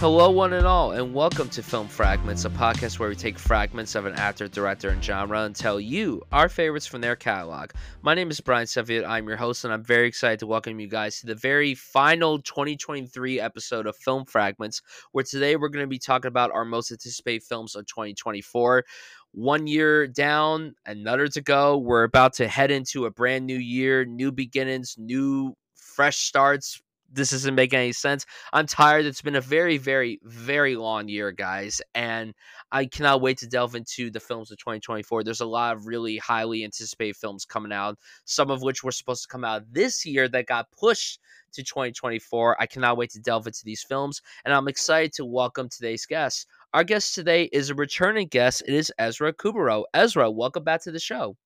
Hello, one and all, and welcome to Film Fragments, a podcast where we take fragments of an actor, director, and genre and tell you our favorites from their catalog. My name is Bryan Sudfield. I'm your host, and I'm very excited to welcome you guys to the very final 2023 episode of Film Fragments, where today we're going to be talking about our most anticipated films of 2024 one year down, another to go. We're about to head into a brand new year, new beginnings, new fresh starts, this doesn't make any sense. I'm tired. It's been a very, very, very long year, guys, and I cannot wait to delve into the films of 2024. There's a lot of really highly anticipated films coming out, some of which were supposed to come out this year that got pushed to 2024. I cannot wait to delve into these films, and I'm excited to welcome today's guest. Our guest today is a returning guest. It is Ezra Cubero. Ezra, welcome back to the show.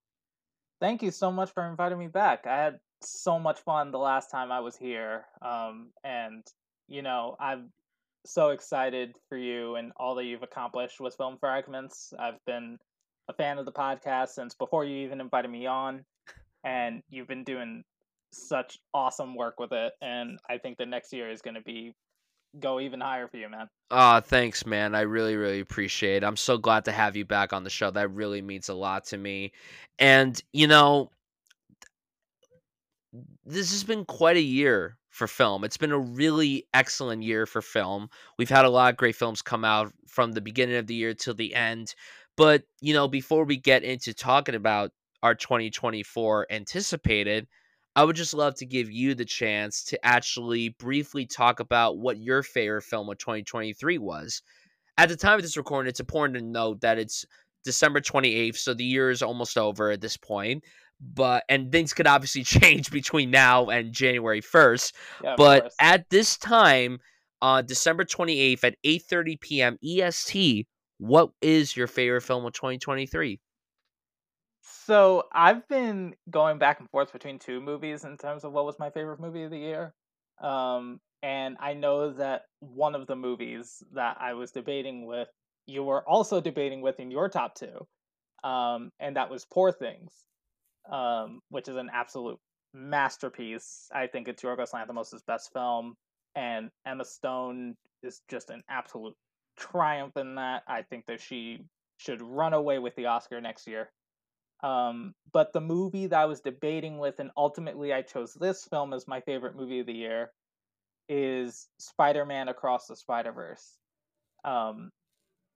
Thank you so much for inviting me back. I had so much fun the last time I was here. Um, and, you know, I'm so excited for you and all that you've accomplished with Film Fragments. I've been a fan of the podcast since before you even invited me on, and you've been doing such awesome work with it. And I think the next year is going to be go even higher for you, man. Ah, thanks, man. I really, really appreciate it. I'm so glad to have you back on the show. That really means a lot to me. And, you know, this has been quite a year for film. It's been a really excellent year for film. We've had a lot of great films come out from the beginning of the year till the end. But, you know, before we get into talking about our 2024 anticipated, I would just love to give you the chance to actually briefly talk about what your favorite film of 2023 was. At the time of this recording, it's important to note that it's December 28th, so the year is almost over at this point but and things could obviously change between now and January 1st. Yeah, but at this time, uh, December 28th at 8:30 p.m. EST, what is your favorite film of 2023? So I've been going back and forth between two movies in terms of what was my favorite movie of the year. Um, and I know that one of the movies that I was debating with, you were also debating with in your top two, um, and that was Poor Things um, which is an absolute masterpiece. I think it's Yorgos Lanthimos' best film, and Emma Stone is just an absolute triumph in that. I think that she should run away with the Oscar next year. Um, but the movie that I was debating with, and ultimately I chose this film as my favorite movie of the year, is Spider Man Across the Spider Verse. Um,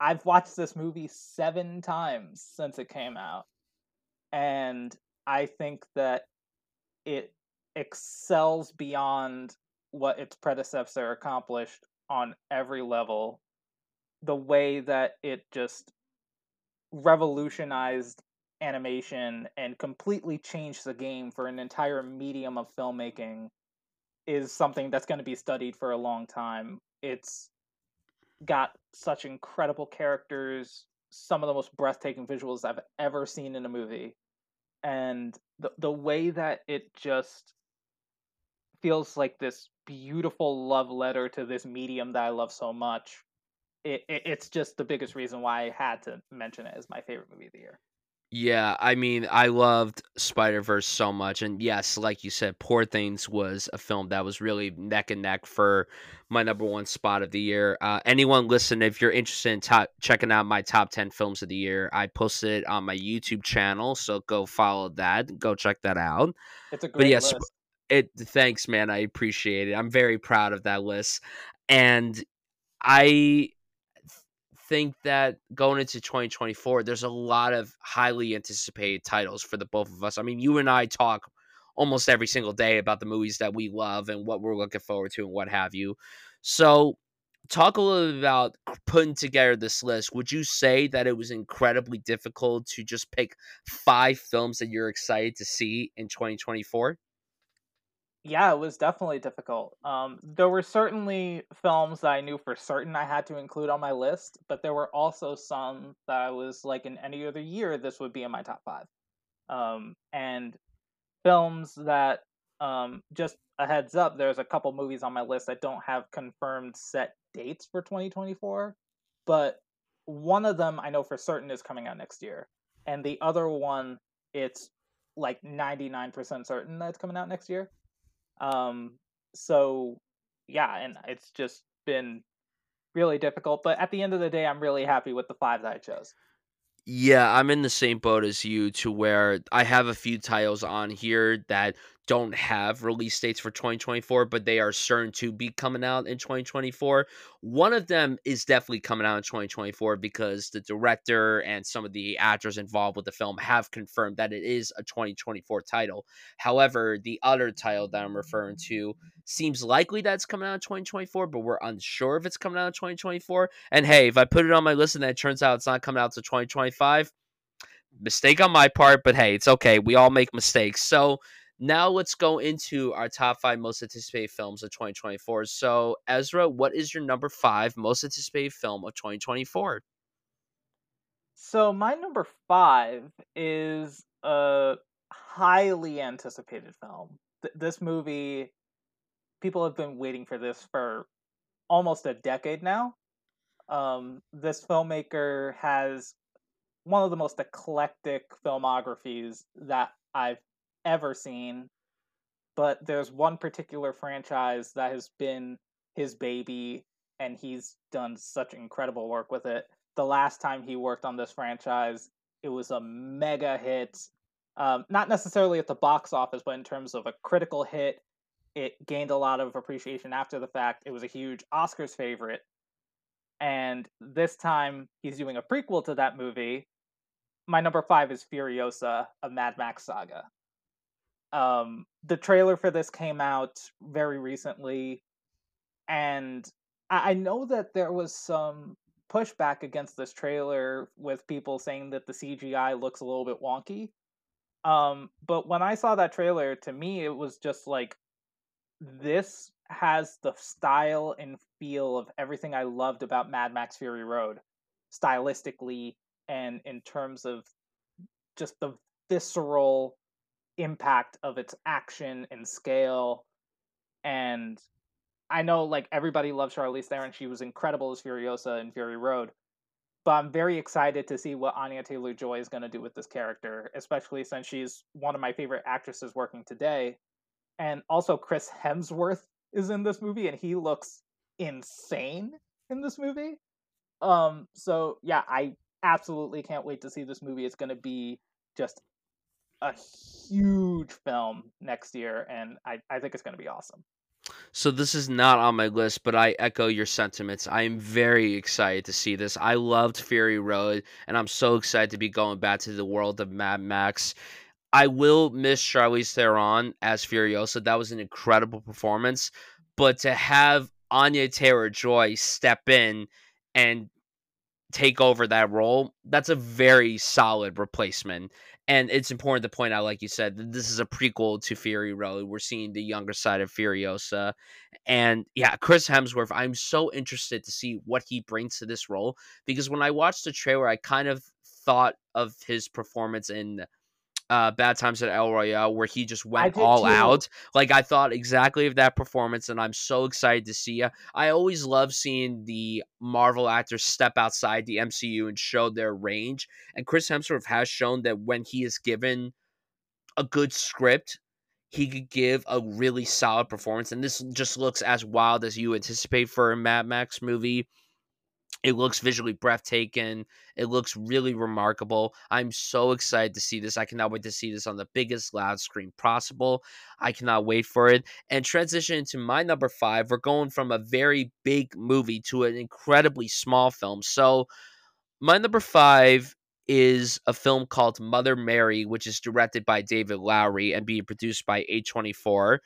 I've watched this movie seven times since it came out, and I think that it excels beyond what its predecessor accomplished on every level. The way that it just revolutionized animation and completely changed the game for an entire medium of filmmaking is something that's going to be studied for a long time. It's got such incredible characters, some of the most breathtaking visuals I've ever seen in a movie and the the way that it just feels like this beautiful love letter to this medium that I love so much. It, it, it's just the biggest reason why I had to mention it as my favorite movie of the year. Yeah, I mean, I loved Spider Verse so much, and yes, like you said, Poor Things was a film that was really neck and neck for my number one spot of the year. Uh, anyone listen, if you're interested in top, checking out my top ten films of the year, I posted it on my YouTube channel, so go follow that, go check that out. It's a great but yes, list. It thanks, man. I appreciate it. I'm very proud of that list, and I think that going into 2024, there's a lot of highly anticipated titles for the both of us. I mean, you and I talk almost every single day about the movies that we love and what we're looking forward to and what have you. So, talk a little bit about putting together this list. Would you say that it was incredibly difficult to just pick five films that you're excited to see in 2024? Yeah, it was definitely difficult. Um, there were certainly films that I knew for certain I had to include on my list, but there were also some that I was like, in any other year, this would be in my top five. Um, and films that, um, just a heads up, there's a couple movies on my list that don't have confirmed set dates for 2024, but one of them I know for certain is coming out next year, and the other one, it's like 99% certain that it's coming out next year. Um, so yeah, and it's just been really difficult. But at the end of the day, I'm really happy with the five that I chose. Yeah, I'm in the same boat as you to where I have a few titles on here that don't have release dates for 2024, but they are certain to be coming out in 2024. One of them is definitely coming out in 2024 because the director and some of the actors involved with the film have confirmed that it is a 2024 title. However, the other title that I'm referring to seems likely that it's coming out in 2024, but we're unsure if it's coming out in 2024. And hey, if I put it on my list and it turns out it's not coming out to 2025, mistake on my part, but hey, it's okay. We all make mistakes. So now let's go into our top five most anticipated films of 2024. So, Ezra, what is your number five most anticipated film of 2024? So my number five is a highly anticipated film. Th- this movie, people have been waiting for this for almost a decade now. Um, this filmmaker has one of the most eclectic filmographies that I've ever seen. But there's one particular franchise that has been his baby, and he's done such incredible work with it. The last time he worked on this franchise, it was a mega hit. Um, not necessarily at the box office, but in terms of a critical hit, it gained a lot of appreciation after the fact. It was a huge Oscars favorite. And this time, he's doing a prequel to that movie. My number five is Furiosa, a Mad Max saga. Um, the trailer for this came out very recently, and I, I know that there was some pushback against this trailer with people saying that the CGI looks a little bit wonky. Um, but when I saw that trailer, to me, it was just like this has the style and feel of everything I loved about Mad Max Fury Road, stylistically and in terms of just the visceral impact of its action and scale. And I know like everybody loves Charlize Theron. She was incredible as Furiosa in Fury Road. But I'm very excited to see what Anya Taylor Joy is going to do with this character, especially since she's one of my favorite actresses working today. And also, Chris Hemsworth is in this movie, and he looks insane in this movie. Um, so yeah, I absolutely can't wait to see this movie. It's going to be just a huge film next year, and I, I think it's going to be awesome. So this is not on my list, but I echo your sentiments. I am very excited to see this. I loved Fury Road, and I'm so excited to be going back to the world of Mad Max. I will miss Charlize Theron as Furiosa. That was an incredible performance, but to have Anya Taylor Joy step in and take over that role, that's a very solid replacement. And it's important to point out, like you said, that this is a prequel to Fury Road. We're seeing the younger side of Furiosa. And yeah, Chris Hemsworth, I'm so interested to see what he brings to this role because when I watched the trailer, I kind of thought of his performance in uh, Bad Times at El Royale, where he just went all too. out. Like I thought exactly of that performance, and I'm so excited to see it. I always love seeing the Marvel actors step outside the MCU and show their range. And Chris Hemsworth has shown that when he is given a good script, he could give a really solid performance. And this just looks as wild as you anticipate for a Mad Max movie. It looks visually breathtaking. It looks really remarkable. I'm so excited to see this. I cannot wait to see this on the biggest loud screen possible. I cannot wait for it. And transition to my number five, we're going from a very big movie to an incredibly small film. So, my number five is a film called Mother Mary, which is directed by David Lowery and being produced by A24.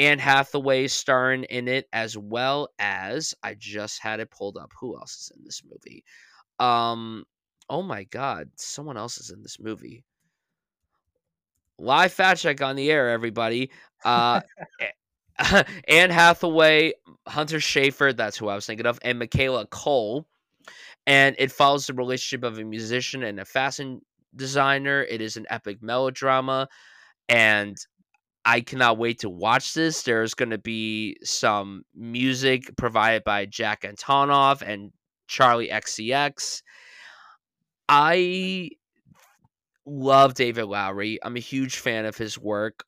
Anne Hathaway starring in it as well as I just had it pulled up. Who else is in this movie? Um, oh my God, someone else is in this movie. Live fact check on the air, everybody. Uh, Anne Hathaway, Hunter Schafer, that's who I was thinking of, and Michaela Coel. And it follows the relationship of a musician and a fashion designer. It is an epic melodrama. And I cannot wait to watch this. There's going to be some music provided by Jack Antonoff and Charli XCX. I love David Lowery. I'm a huge fan of his work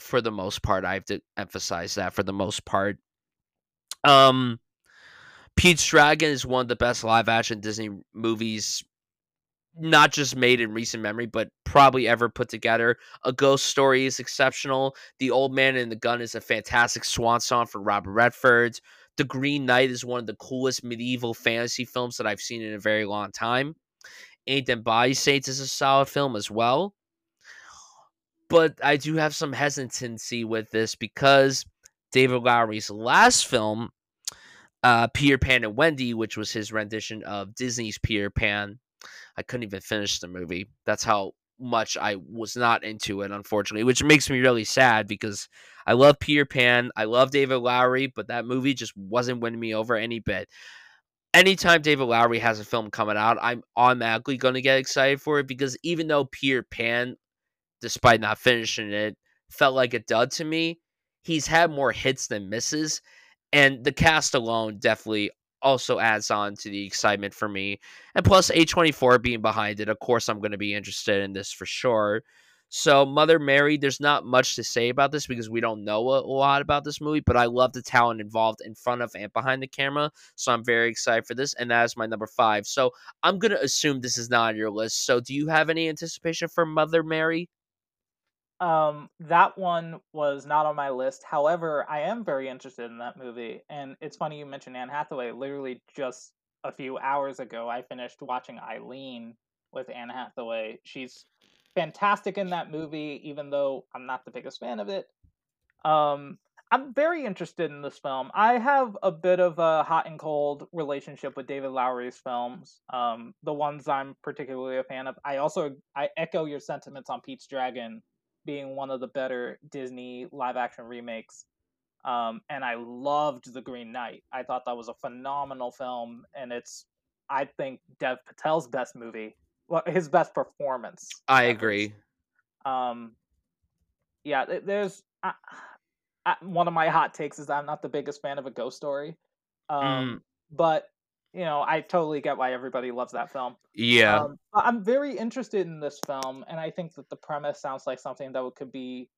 for the most part. I have to emphasize that for the most part. Um Pete's Dragon is one of the best live action Disney movies, not just made in recent memory, but probably ever put together. A Ghost Story is exceptional. The Old Man and the Gun is a fantastic swan song for Robert Redford. The Green Knight is one of the coolest medieval fantasy films that I've seen in a very long time. Ain't Them Body Saints is a solid film as well. But I do have some hesitancy with this because David Lowery's last film, uh, Peter Pan and Wendy, which was his rendition of Disney's Peter Pan, I couldn't even finish the movie. That's how much I was not into it, unfortunately, which makes me really sad because I love Peter Pan. I love David Lowery, but that movie just wasn't winning me over any bit. Anytime David Lowery has a film coming out, I'm automatically going to get excited for it because even though Peter Pan, despite not finishing it, felt like a dud to me, he's had more hits than misses. And the cast alone definitely also adds on to the excitement for me. And plus, A24 being behind it, of course, I'm going to be interested in this for sure. So, Mother Mary, there's not much to say about this because we don't know a lot about this movie, but I love the talent involved in front of and behind the camera. So, I'm very excited for this. And that is my number five. So, I'm going to assume this is not on your list. So, do you have any anticipation for Mother Mary? Um, that one was not on my list. However, I am very interested in that movie, and it's funny you mentioned Anne Hathaway. Literally just a few hours ago, I finished watching Eileen with Anne Hathaway. She's fantastic in that movie, even though I'm not the biggest fan of it. Um, I'm very interested in this film. I have a bit of a hot and cold relationship with David Lowery's films. Um, the ones I'm particularly a fan of. I also I echo your sentiments on Pete's Dragon being one of the better Disney live action remakes. Um, and I loved The Green Knight. I thought that was a phenomenal film, and it's, I think, Dev Patel's best movie, well, his best performance. I agree. Um, yeah, there's I, I, one of my hot takes is I'm not the biggest fan of a ghost story, um, mm. but you know, I totally get why everybody loves that film. Yeah. Um, I'm very interested in this film, and I think that the premise sounds like something that could be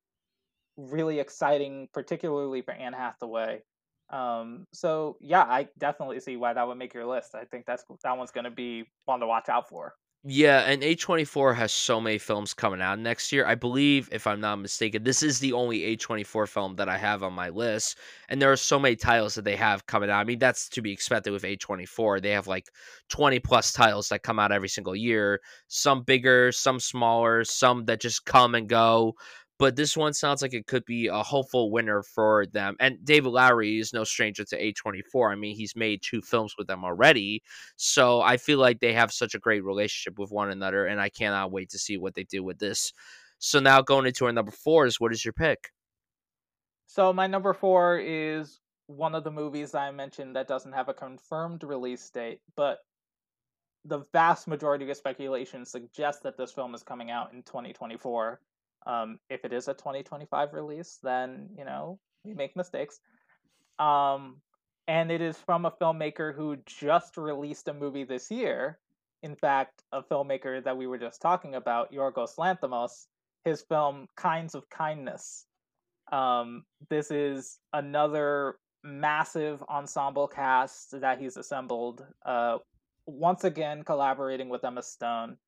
really exciting, particularly for Anne Hathaway. Um, so yeah, I definitely see why that would make your list. I think that's that one's going to be one to watch out for. Yeah, and A24 has so many films coming out next year. I believe, if I'm not mistaken, this is the only A24 film that I have on my list. And there are so many titles that they have coming out. I mean, that's to be expected with A24. They have like 20 plus titles that come out every single year. Some bigger, some smaller, some that just come and go but this one sounds like it could be a hopeful winner for them. And David Lowery is no stranger to A24. I mean, he's made two films with them already. So I feel like they have such a great relationship with one another, and I cannot wait to see what they do with this. So now going into our number four is what is your pick? So my number four is one of the movies I mentioned that doesn't have a confirmed release date, but the vast majority of speculation suggests that this film is coming out in 2024. Um, if it is a 2025 release, then you know we make mistakes. Um, and it is from a filmmaker who just released a movie this year. In fact, a filmmaker that we were just talking about, Yorgos Lanthimos, his film Kinds of Kindness. Um, this is another massive ensemble cast that he's assembled. Uh, once again, collaborating with Emma Stone.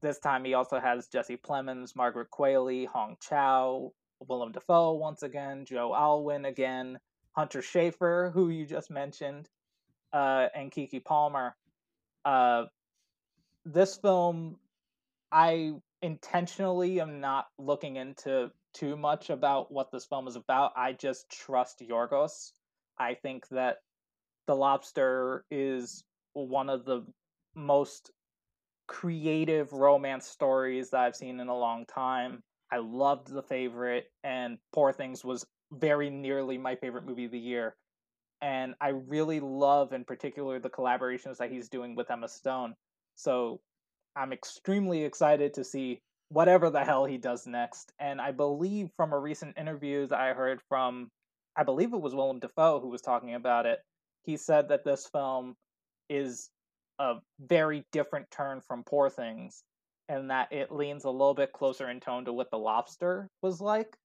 This time he also has Jesse Plemons, Margaret Qualley, Hong Chau, Willem Dafoe once again, Joe Alwyn again, Hunter Schafer, who you just mentioned, uh, and Keke Palmer. Uh, this film, I intentionally am not looking into too much about what this film is about. I just trust Yorgos. I think that The Lobster is one of the most creative romance stories that I've seen in a long time. I loved The Favorite, and Poor Things was very nearly my favorite movie of the year. And I really love, in particular, the collaborations that he's doing with Emma Stone. So I'm extremely excited to see whatever the hell he does next. And I believe from a recent interview that I heard from, I believe it was Willem Dafoe who was talking about it, he said that this film is a very different turn from Poor Things, and that it leans a little bit closer in tone to what The Lobster was like,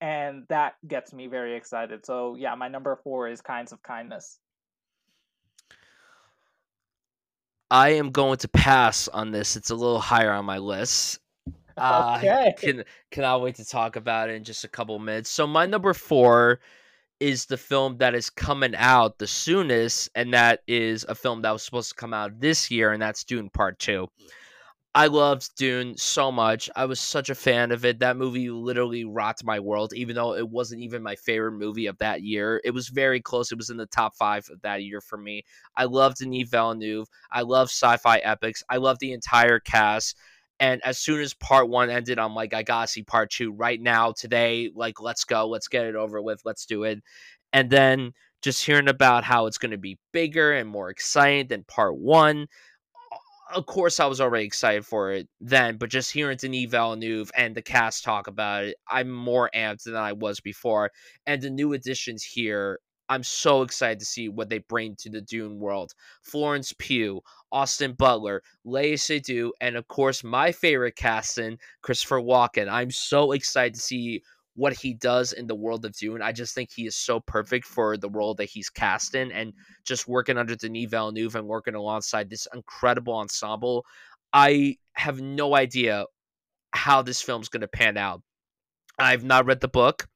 and that gets me very excited. So yeah, my number four is Kinds of Kindness. I am going to pass on this. It's a little higher on my list. Uh, Okay. can cannot wait to talk about it in just a couple minutes. So my number four is the film that is coming out the soonest, and that is a film that was supposed to come out this year, and that's Dune Part Two. I loved Dune so much. I was such a fan of it. That movie literally rocked my world, even though it wasn't even my favorite movie of that year. It was very close. It was in the top five of that year for me. I loved Denis Villeneuve. I love sci-fi epics. I love the entire cast. And as soon as part one ended, I'm like, I gotta see part two right now, today. Like, let's go. Let's get it over with. Let's do it. And then just hearing about how it's gonna be bigger and more exciting than part one of course, I was already excited for it then, but just hearing Denis Villeneuve and the cast talk about it, I'm more amped than I was before. And the new additions here, I'm so excited to see what they bring to the Dune world. Florence Pugh, Austin Butler, Léa Seydoux, and of course, my favorite casting, Christopher Walken. I'm so excited to see what he does in the world of Dune. I just think he is so perfect for the role that he's cast in, and just working under Denis Villeneuve and working alongside this incredible ensemble. I have no idea how this film's going to pan out. I've not read the book.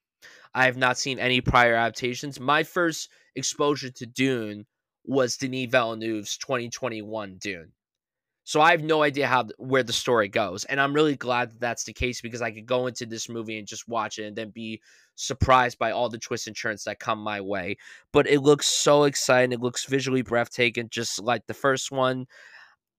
I have not seen any prior adaptations. My first exposure to Dune was Denis Villeneuve's 2021 Dune. So I have no idea how where the story goes, and I'm really glad that that's the case because I could go into this movie and just watch it and then be surprised by all the twists and turns that come my way. But it looks so exciting. It looks visually breathtaking, just like the first one.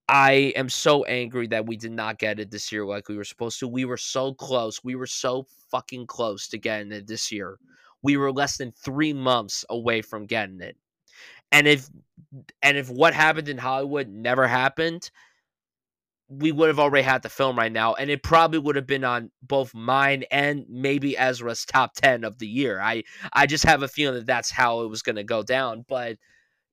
I am so angry that we did not get it this year like we were supposed to. We were so close. We were so fucking close to getting it this year. We were less than three months away from getting it. And if and if what happened in Hollywood never happened, we would have already had the film right now, and it probably would have been on both mine and maybe Ezra's top ten of the year. I I just have a feeling that that's how it was going to go down. But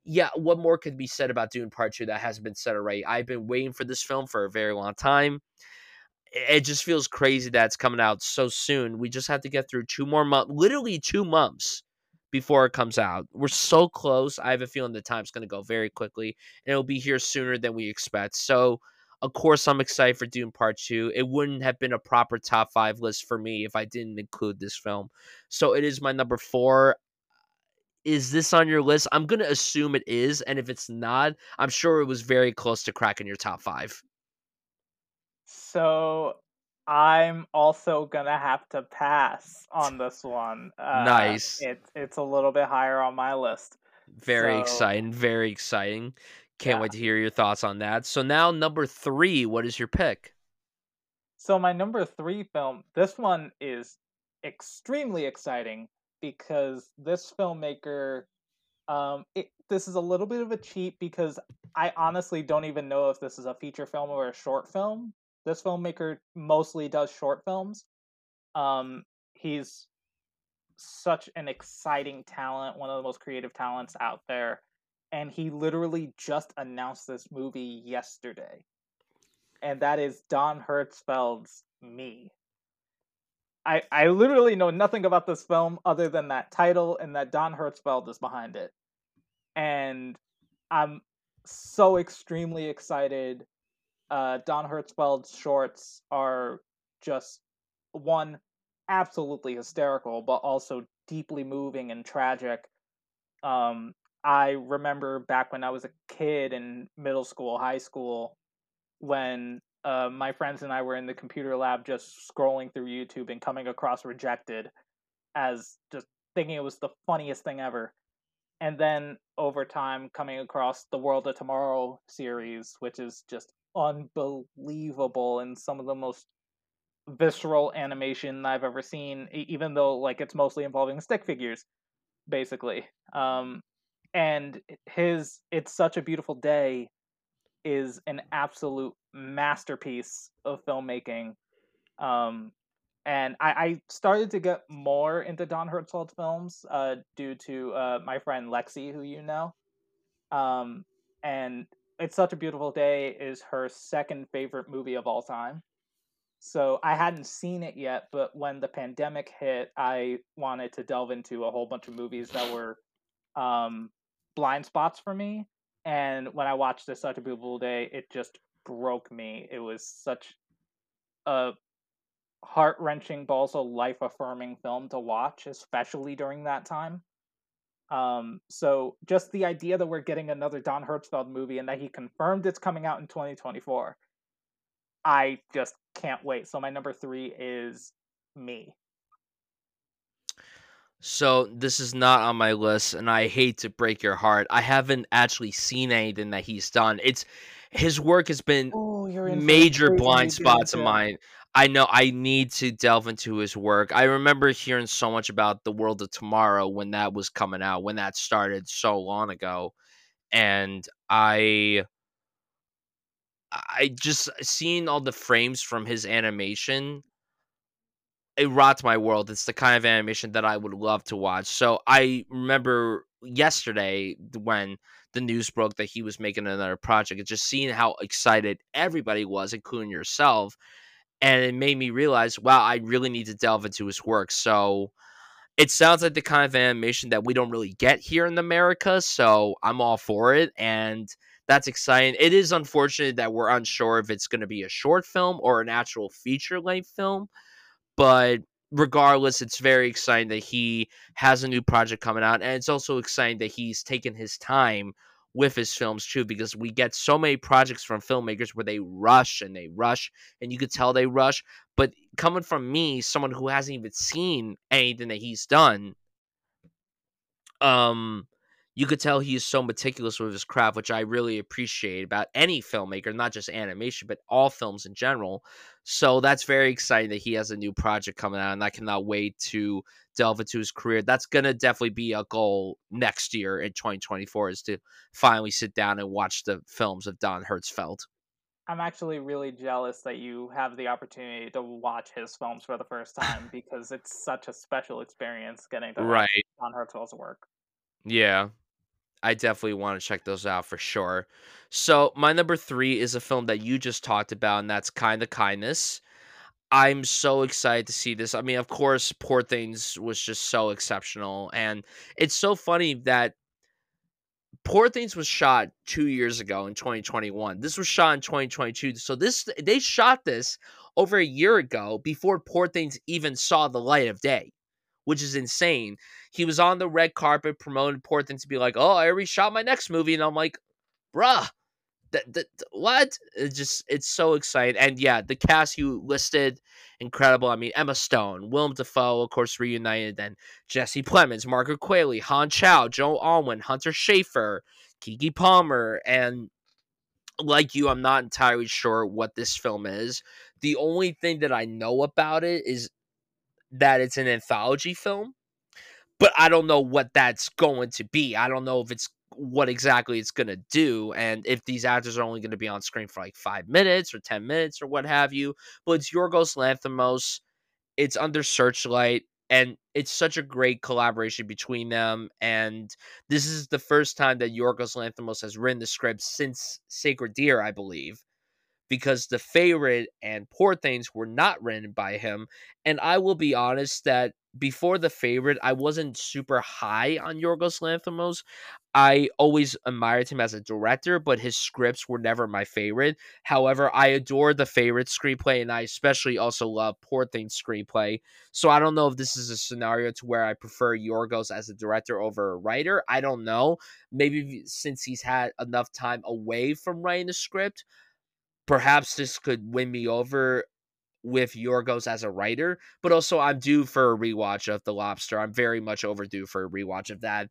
yeah, what more could be said about Dune Part Two that hasn't been said already? I've been waiting for this film for a very long time. It just feels crazy that it's coming out so soon. We just have to get through two more months, literally two months before it comes out. We're so close. I have a feeling the time's going to go very quickly, and it'll be here sooner than we expect. So of course, I'm excited for Dune Part 2. It wouldn't have been a proper top five list for me if I didn't include this film. So it is my number four. Is this on your list? I'm going to assume it is. And if it's not, I'm sure it was very close to cracking your top five. So I'm also gonna have to pass on this one. Uh, nice. It's it's a little bit higher on my list. Very So exciting. Very exciting. Can't yeah. wait to hear your thoughts on that. So now number three, what is your pick? So my number three film, this one is extremely exciting because this filmmaker, um, it, this is a little bit of a cheat because I honestly don't even know if this is a feature film or a short film. This filmmaker mostly does short films. Um, he's such an exciting talent, one of the most creative talents out there and he literally just announced this movie yesterday. And that is Don Hertzfeldt's Me. I I literally know nothing about this film other than that title and that Don Hertzfeldt is behind it. And I'm so extremely excited. Uh, Don Hertzfeldt's shorts are just one absolutely hysterical, but also deeply moving and tragic. Um, I remember back when I was a kid in middle school, high school, when uh, my friends and I were in the computer lab just scrolling through YouTube and coming across Rejected as just thinking it was the funniest thing ever. And then over time, coming across the World of Tomorrow series, which is just unbelievable and some of the most visceral animation I've ever seen, even though like it's mostly involving stick figures, basically. Um, and his it's such a beautiful day is an absolute masterpiece of filmmaking um and I, I started to get more into Don Hertzfeldt's films uh, due to uh, my friend Lexi, who you know. Um, and It's Such a Beautiful Day is her second favorite movie of all time. So I hadn't seen it yet, but when the pandemic hit, I wanted to delve into a whole bunch of movies that were um, blind spots for me And when I watched this such a beautiful day, it just broke me. It was such a heart wrenching, but also life affirming film to watch, especially during that time. Um, so just the idea that we're getting another Don Hertzfeldt movie and that he confirmed it's coming out in 2024, I just can't wait. So my number three is me. So this is not on my list, and I hate to break your heart. I haven't actually seen anything that he's done. It's his work has been Oh, you're in for a major blind spots of mine. I know I need to delve into his work. I remember hearing so much about the world of tomorrow when that was coming out, when that started so long ago, and I I just uh, seeing all the frames from his animation it rots my world. It's the kind of animation that I would love to watch. So I remember yesterday when the news broke that he was making another project, and just seeing how excited everybody was, including yourself, and it made me realize, wow, I really need to delve into his work. So it sounds like the kind of animation that we don't really get here in America. So I'm all for it, and that's exciting. It is unfortunate that we're unsure if it's going to be a short film or an actual feature length film but regardless, it's very exciting that he has a new project coming out, and it's also exciting that he's taken his time with his films too, because we get so many projects from filmmakers where they rush and they rush, and you could tell they rush. But coming from me, someone who hasn't even seen anything that he's done, um, you could tell he is so meticulous with his craft, which I really appreciate about any filmmaker, not just animation, but all films in general. So that's very exciting that he has a new project coming out, and I cannot wait to delve into his career. That's gonna definitely be a goal next year in 2024 is to finally sit down and watch the films of Don Hertzfeldt. I'm actually really jealous that you have the opportunity to watch his films for the first time because it's such a special experience getting to watch Right. Don Hertzfeldt's work. Yeah. I definitely want to check those out for sure. So my number three is a film that you just talked about, and that's Kind of Kindness. I'm so excited to see this. I mean, of course, Poor Things was just so exceptional, and it's so funny that Poor Things was shot two years ago in 2021. This was shot in 2022. So this they shot this over a year ago before Poor Things even saw the light of day, which is insane. He was on the red carpet promoting Poor Things to be like, "Oh, I already shot my next movie," and I'm like, "Bruh, that, that what? It just it's so exciting." And yeah, the cast you listed, incredible. I mean, Emma Stone, Willem Dafoe, of course, reunited, then Jesse Plemons, Margaret Qualley, Hong Chau, Joe Alwyn, Hunter Schafer, Keke Palmer, and like you, I'm not entirely sure what this film is. The only thing that I know about it is that it's an anthology film, but I don't know what that's going to be. I don't know if it's what exactly it's going to do and if these actors are only going to be on screen for like 5 minutes or 10 minutes or what have you. But it's Yorgos Lanthimos. It's under Searchlight and it's such a great collaboration between them and this is the first time that Yorgos Lanthimos has written the script since Sacred Deer, I believe because The Favorite and Poor Things were not written by him. And I will be honest that before The Favorite, I wasn't super high on Yorgos Lanthimos. I always admired him as a director, but his scripts were never my favorite. However, I adore The Favorite screenplay, and I especially also love Poor Things screenplay. So I don't know if this is a scenario to where I prefer Yorgos as a director over a writer. I don't know. Maybe since he's had enough time away from writing a script, perhaps this could win me over with Yorgos as a writer, but also I'm due for a rewatch of The Lobster. I'm very much overdue for a rewatch of that.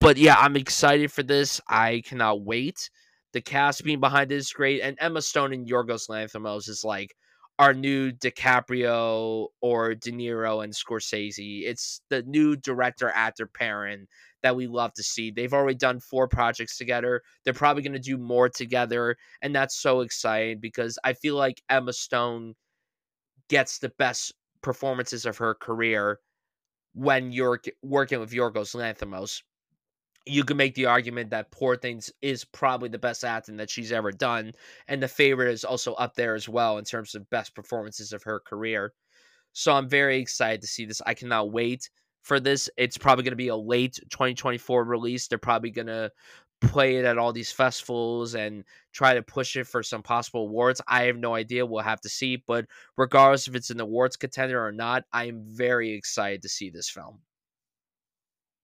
But yeah, I'm excited for this. I cannot wait. The cast being behind it is great, and Emma Stone and Yorgos Lanthimos is like our new DiCaprio or De Niro and Scorsese. It's the new director actor pairing that we love to see. They've already done four projects together. They're probably going to do more together, and that's so exciting because I feel like Emma Stone gets the best performances of her career when you're working with Yorgos Lanthimos. You can make the argument that Poor Things is probably the best acting that she's ever done, and The Favorite is also up there as well in terms of best performances of her career. So I'm very excited to see this. I cannot wait for this. It's probably going to be a late 2024 release. They're probably going to play it at all these festivals and try to push it for some possible awards. I have no idea. We'll have to see. But regardless if it's an awards contender or not, I am very excited to see this film.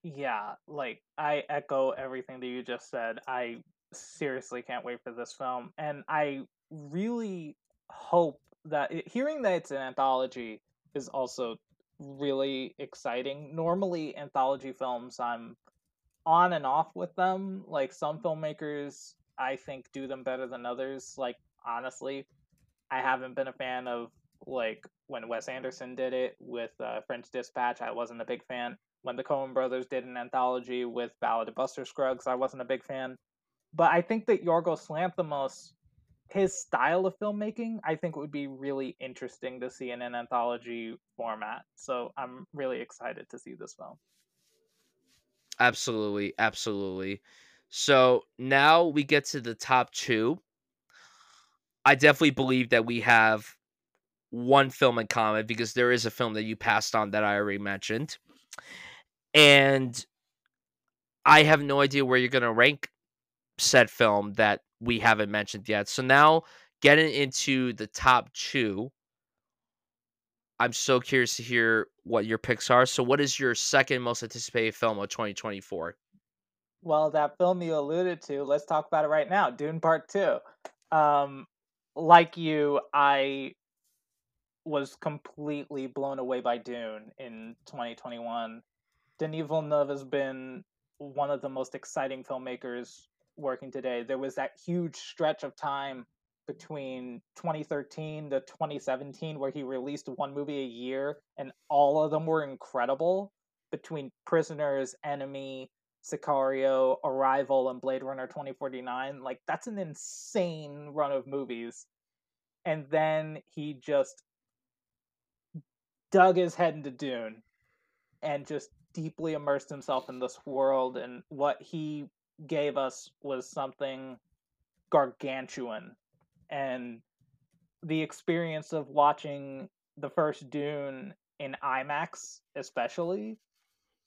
Yeah, like I echo everything that you just said. I seriously can't wait for this film. And I really hope that it, hearing that it's an anthology is also really exciting. Normally, anthology films, I'm on and off with them. Like some filmmakers, I think do them better than others. Like honestly, I haven't been a fan of like when Wes Anderson did it with uh, French Dispatch. I wasn't a big fan. When the Coen Brothers did an anthology with Ballad of Buster Scruggs, I wasn't a big fan. But I think that Yorgos Lanthimos, his style of filmmaking, I think would be really interesting to see in an anthology format. So I'm really excited to see this film. Absolutely, absolutely. So now we get to the top two. I definitely believe that we have one film in common because there is a film that you passed on that I already mentioned. And I have no idea where you're going to rank said film that we haven't mentioned yet. So now getting into the top two, I'm so curious to hear what your picks are. So, what is your second most anticipated film of 2024? Well, that film you alluded to, let's talk about it right now Dune Part 2. Um, like you, I was completely blown away by Dune in 2021. Denis Villeneuve has been one of the most exciting filmmakers working today. There was that huge stretch of time between 2013 to 2017 where he released one movie a year and all of them were incredible between Prisoners, Enemy, Sicario, Arrival and Blade Runner 2049. Like that's an insane run of movies. And then he just dug his head into Dune and just deeply immersed himself in this world and what he gave us was something gargantuan and the experience of watching the first Dune in IMAX, especially,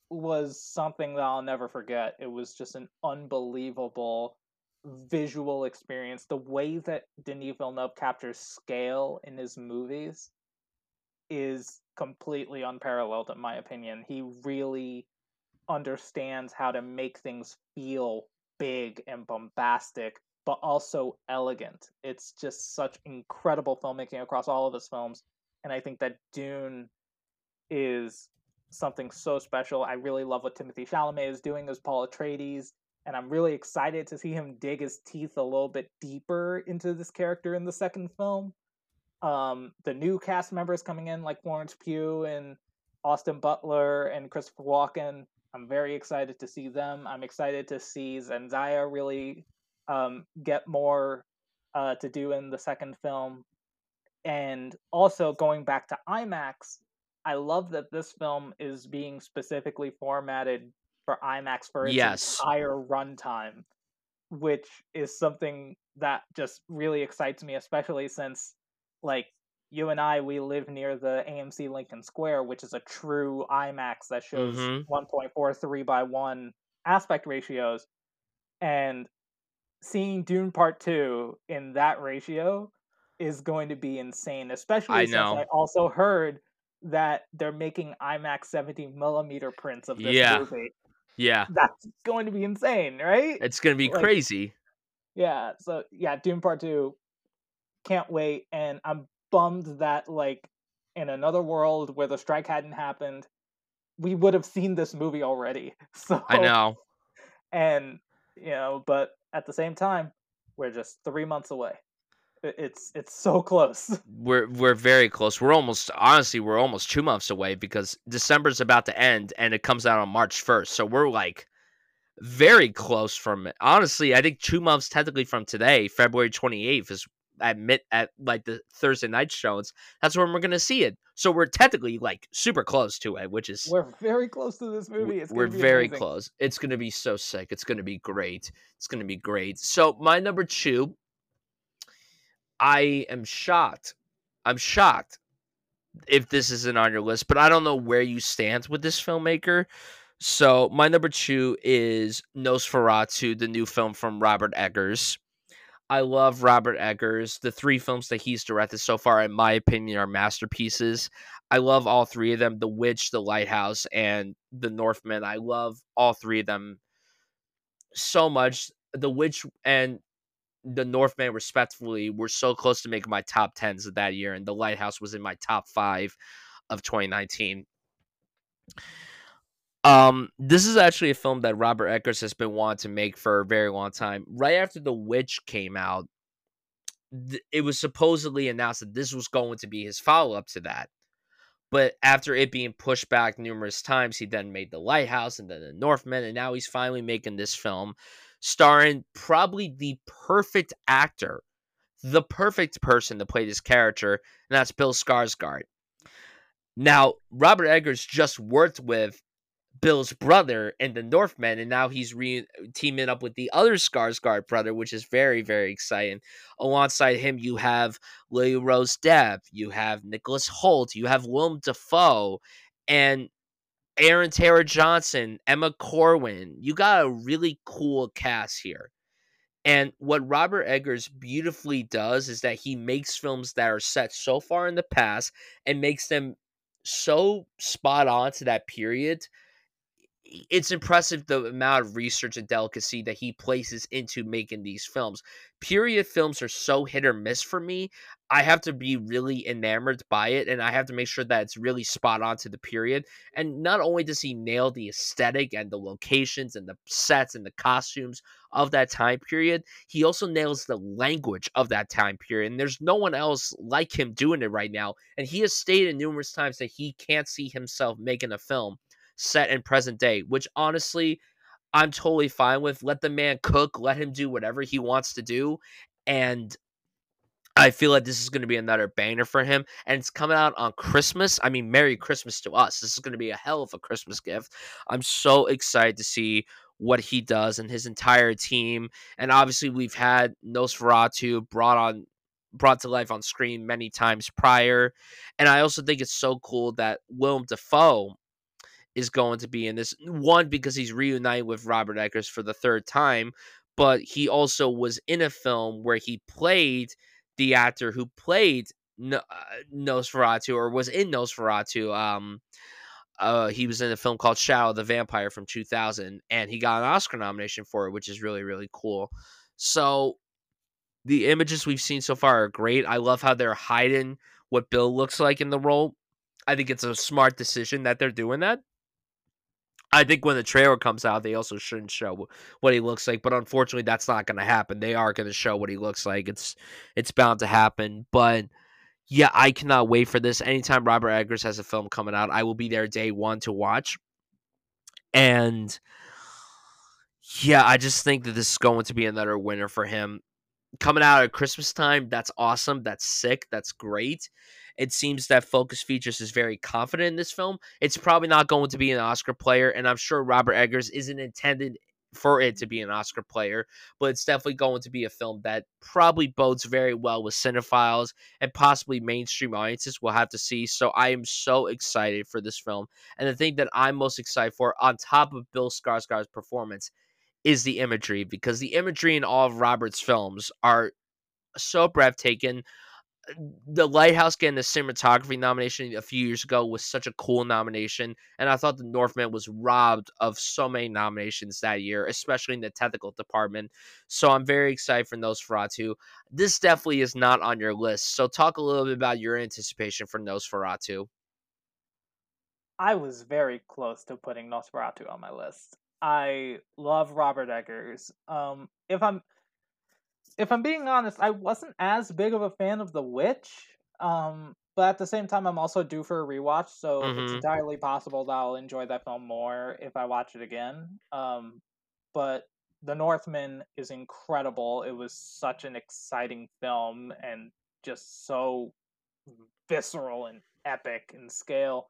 was something that I'll never forget. It was just an unbelievable visual experience. The way that Denis Villeneuve captures scale in his movies is completely unparalleled, in my opinion. He really understands how to make things feel big and bombastic but also elegant. It's just such incredible filmmaking across all of his films, and I think that Dune is something so special. I really love what Timothée Chalamet is doing as Paul Atreides, and I'm really excited to see him dig his teeth a little bit deeper into this character in the second film. Um, the new cast members coming in, like Florence Pugh and Austin Butler and Christopher Walken. I'm very excited to see them. I'm excited to see Zendaya really um, get more uh, to do in the second film. And also going back to IMAX, I love that this film is being specifically formatted for IMAX for its yes. entire runtime, which is something that just really excites me, especially since, like, you and I, we live near the AMC Lincoln Square, which is a true IMAX that shows mm-hmm. 1.43 by 1 aspect ratios. And seeing Dune Part Two in that ratio is going to be insane. Especially I since know. I also heard that they're making IMAX 70 millimeter prints of this yeah. movie. Yeah, that's going to be insane, right? It's going to be like, crazy. Yeah. So yeah, Dune Part Two. Can't wait, and I'm bummed that like in another world where the strike hadn't happened, we would have seen this movie already. So I know. And you know, but at the same time, we're just three months away. It's it's so close. We're we're very close. We're almost honestly we're almost two months away because December's about to end and it comes out on March first. So we're like very close from it. Honestly, I think two months technically from today, February twenty eighth, is at mid at like the Thursday night shows. That's when we're gonna see it. So we're technically like super close to it, which is we're very close to this movie. It's we're very amazing. close. It's gonna be so sick. It's gonna be great. It's gonna be great. So my number two, I am shocked. I'm shocked if this isn't on your list, but I don't know where you stand with this filmmaker. So my number two is Nosferatu, the new film from Robert Eggers. I love Robert Eggers. The three films that he's directed so far, in my opinion, are masterpieces. I love all three of them The Witch, The Lighthouse, and The Northman. I love all three of them so much. The Witch and The Northman, respectively, were so close to making my top tens of that year, and The Lighthouse was in my top five of 2019. Um, this is actually a film that Robert Eggers has been wanting to make for a very long time. Right after The Witch came out, th- it was supposedly announced that this was going to be his follow up to that. But after it being pushed back numerous times, he then made The Lighthouse and then The Northman, and now he's finally making this film starring probably the perfect actor, the perfect person to play this character, and that's Bill Skarsgård. Now, Robert Eggers just worked with Bill's brother in the Northman, and now he's re- teaming up with the other Skarsgård brother, which is very, very exciting. Alongside him, you have Lily Rose Depp, you have Nicholas Hoult, you have Willem Dafoe, and Aaron Taylor Johnson, Emma Corrin. You got a really cool cast here. And what Robert Eggers beautifully does is that he makes films that are set so far in the past and makes them so spot on to that period it's impressive the amount of research and delicacy that he places into making these films. Period films are so hit or miss for me. I have to be really enamored by it and I have to make sure that it's really spot on to the period. And not only does he nail the aesthetic and the locations and the sets and the costumes of that time period, he also nails the language of that time period. And there's no one else like him doing it right now. And he has stated numerous times that he can't see himself making a film set in present day, which honestly, I'm totally fine with. Let the man cook, let him do whatever he wants to do. And I feel like this is going to be another banger for him. And it's coming out on Christmas. I mean, Merry Christmas to us. This is going to be a hell of a Christmas gift. I'm so excited to see what he does and his entire team. And obviously, we've had Nosferatu brought on brought to life on screen many times prior. And I also think it's so cool that Willem Dafoe is going to be in this. One, because he's reunited with Robert Eggers for the third time, but he also was in a film where he played the actor who played uh, Nosferatu or was in Nosferatu. Um, uh, he was in a film called Shadow the Vampire from 2000, and he got an Oscar nomination for it, which is really, really cool. So the images we've seen so far are great. I love how they're hiding what Bill looks like in the role. I think it's a smart decision that they're doing that. I think when the trailer comes out, they also shouldn't show what he looks like. But unfortunately, that's not going to happen. They are going to show what he looks like. It's it's bound to happen. But yeah, I cannot wait for this. Anytime Robert Eggers has a film coming out, I will be there day one to watch. And yeah, I just think that this is going to be another winner for him. Coming out at Christmas time, that's awesome. That's sick. That's great. It seems that Focus Features is very confident in this film. It's probably not going to be an Oscar player, and I'm sure Robert Eggers isn't intended for it to be an Oscar player, but it's definitely going to be a film that probably bodes very well with cinephiles and possibly mainstream audiences. We'll have to see. So I am so excited for this film. And the thing that I'm most excited for, on top of Bill Skarsgård's performance, is the imagery because the imagery in all of Robert's films are so breathtaking the Lighthouse getting the cinematography nomination a few years ago was such a cool nomination, and I thought the Northman was robbed of so many nominations that year, especially in the technical department. So I'm very excited for Nosferatu. This definitely is not on your list, so talk a little bit about your anticipation for Nosferatu. I was very close to putting Nosferatu on my list. I love Robert Eggers. Um, if I'm if I'm being honest, I wasn't as big of a fan of The Witch. Um, but at the same time, I'm also due for a rewatch, so mm-hmm. it's entirely possible that I'll enjoy that film more if I watch it again. Um, but The Northman is incredible. It was such an exciting film and just so visceral and epic in scale.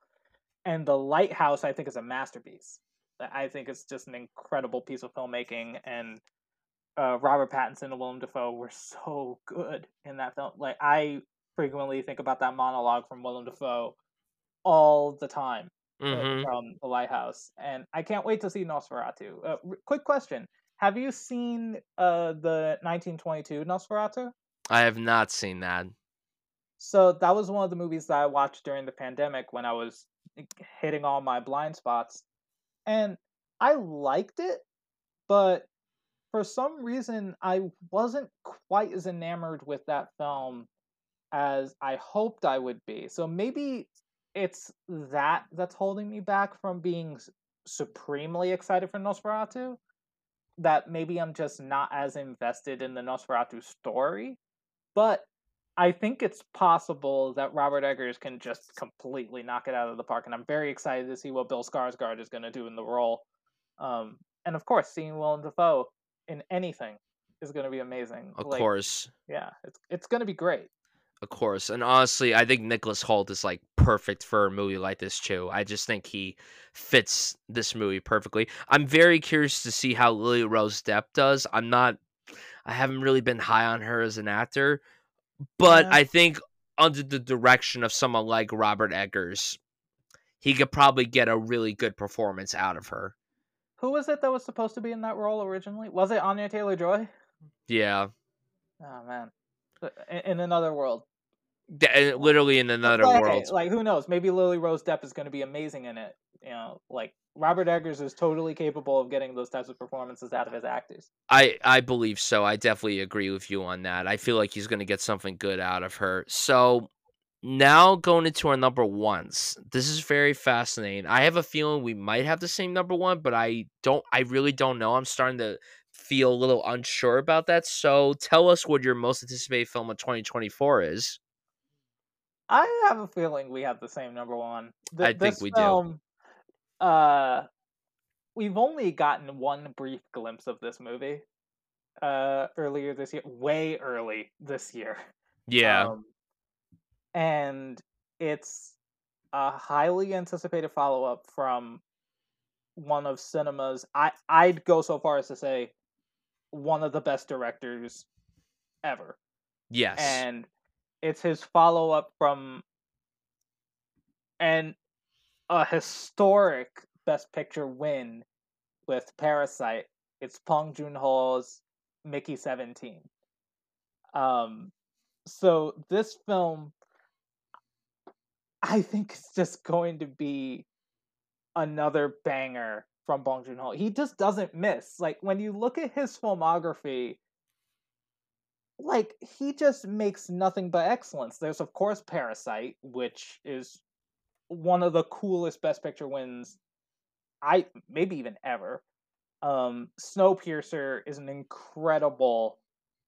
And The Lighthouse, I think, is a masterpiece. I think it's just an incredible piece of filmmaking, and uh, Robert Pattinson and Willem Dafoe were so good in that film. Like I frequently think about that monologue from Willem Dafoe all the time. Mhm. from The Lighthouse, and I can't wait to see Nosferatu. Uh, r- quick question: Have you seen uh, the 1922 Nosferatu? I have not seen that. So that was one of the movies that I watched during the pandemic when I was hitting all my blind spots. And I liked it, but for some reason I wasn't quite as enamored with that film as I hoped I would be. So maybe it's that that's holding me back from being supremely excited for Nosferatu. That maybe I'm just not as invested in the Nosferatu story. But I think it's possible that Robert Eggers can just completely knock it out of the park, and I'm very excited to see what Bill Skarsgård is going to do in the role. Um, and of course, seeing Willem Dafoe in anything is going to be amazing. Of like, course. yeah, it's it's going to be great. Of course. And honestly, I think Nicholas Hoult is like perfect for a movie like this too. I just think he fits this movie perfectly. I'm very curious to see how Lily Rose Depp does. I'm not I haven't really been high on her as an actor, but Yeah. I think under the direction of someone like Robert Eggers, he could probably get a really good performance out of her. Who was it that was supposed to be in that role originally? Was it Anya Taylor Joy? Yeah. Oh man, Uh, in, in another world. D- and Literally in another hey, world. like who knows? Maybe Lily Rose Depp is going to be amazing in it. You know, like Robert Eggers is totally capable of getting those types of performances out of his actors. I I believe so. I definitely agree with you on that. I feel like he's going to get something good out of her. So now going into our number ones. This is very fascinating. I have a feeling we might have the same number one, but I don't. I really don't know. I'm starting to feel a little unsure about that. So tell us what your most anticipated film of 2024 is. I have a feeling we have the same number one. Th- I think this we do. film, Uh, we've only gotten one brief glimpse of this movie. Uh, earlier this year, way early this year. Yeah. Um, and it's a highly anticipated follow up from one of cinema's I I'd go so far as to say one of the best directors ever. yes. And it's his follow up from and a historic best picture win with Parasite. It's Bong Joon-ho's Mickey 17. Um so this film I think it's just going to be another banger from Bong Joon Ho. He just doesn't miss. Like when you look at his filmography, like he just makes nothing but excellence. There's of course Parasite, which is one of the coolest Best Picture wins, I maybe even ever. Um, Snowpiercer is an incredible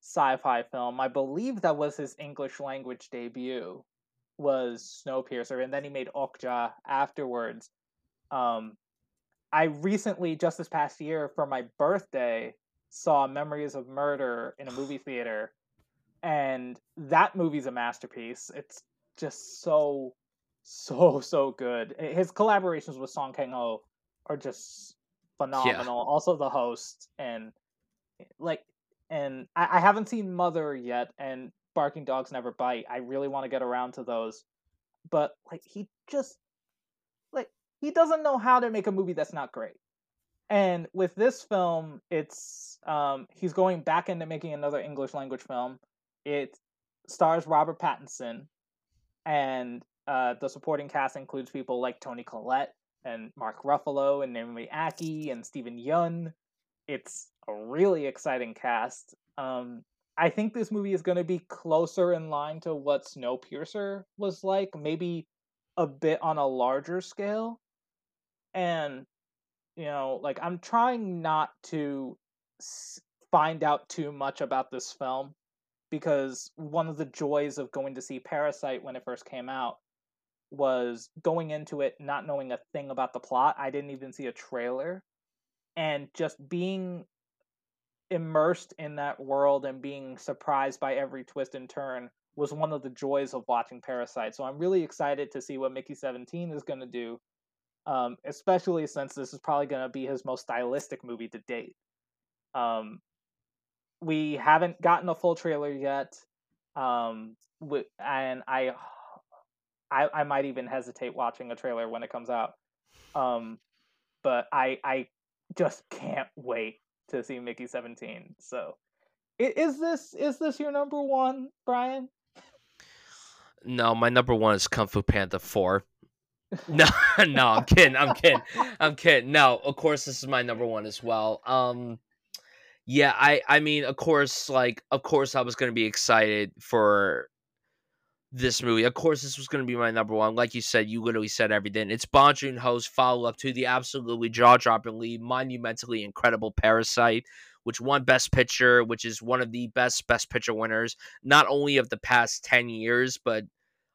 sci-fi film. I believe that was his English language debut was Snowpiercer, and then he made Okja afterwards. Um, I recently, just this past year, for my birthday, saw Memories of Murder in a movie theater, and that movie's a masterpiece. It's just so, so, so good. His collaborations with Song Kang Ho are just phenomenal. Also, the host and like, and I, I haven't seen Mother yet, and Barking Dogs Never Bite. I really want to get around to those, but like he just like he doesn't know how to make a movie that's not great. And with this film, it's um he's going back into making another English language film. It stars Robert Pattinson, and uh, the supporting cast includes people like Toni Collette and Mark Ruffalo and Naomi Ackie and Steven Yeun. It's a really exciting cast. Um, I think this movie is going to be closer in line to what Snowpiercer was like, maybe a bit on a larger scale. And, you know, like I'm trying not to find out too much about this film because one of the joys of going to see Parasite when it first came out was going into it not knowing a thing about the plot. I didn't even see a trailer. And just being immersed in that world and being surprised by every twist and turn was one of the joys of watching Parasite. So I'm really excited to see what Mickey 17 is going to do, um, especially since this is probably going to be his most stylistic movie to date. Um, we haven't gotten a full trailer yet, um, and I, I, I might even hesitate watching a trailer when it comes out Um, but I I just can't wait to see Mickey Seventeen. So, is this is this your number one, Brian? No, my number one is Kung Fu Panda Four. no, no, I'm kidding. I'm kidding. I'm kidding. No, of course this is my number one as well. Um, yeah, I I mean, of course, like of course I was gonna be excited for this movie. Of course, this was going to be my number one. Like you said, you literally said everything. It's Bong Joon Ho's follow up to the absolutely jaw droppingly, monumentally incredible Parasite, which won Best Picture, which is one of the best Best Picture winners, not only of the past 10 years, but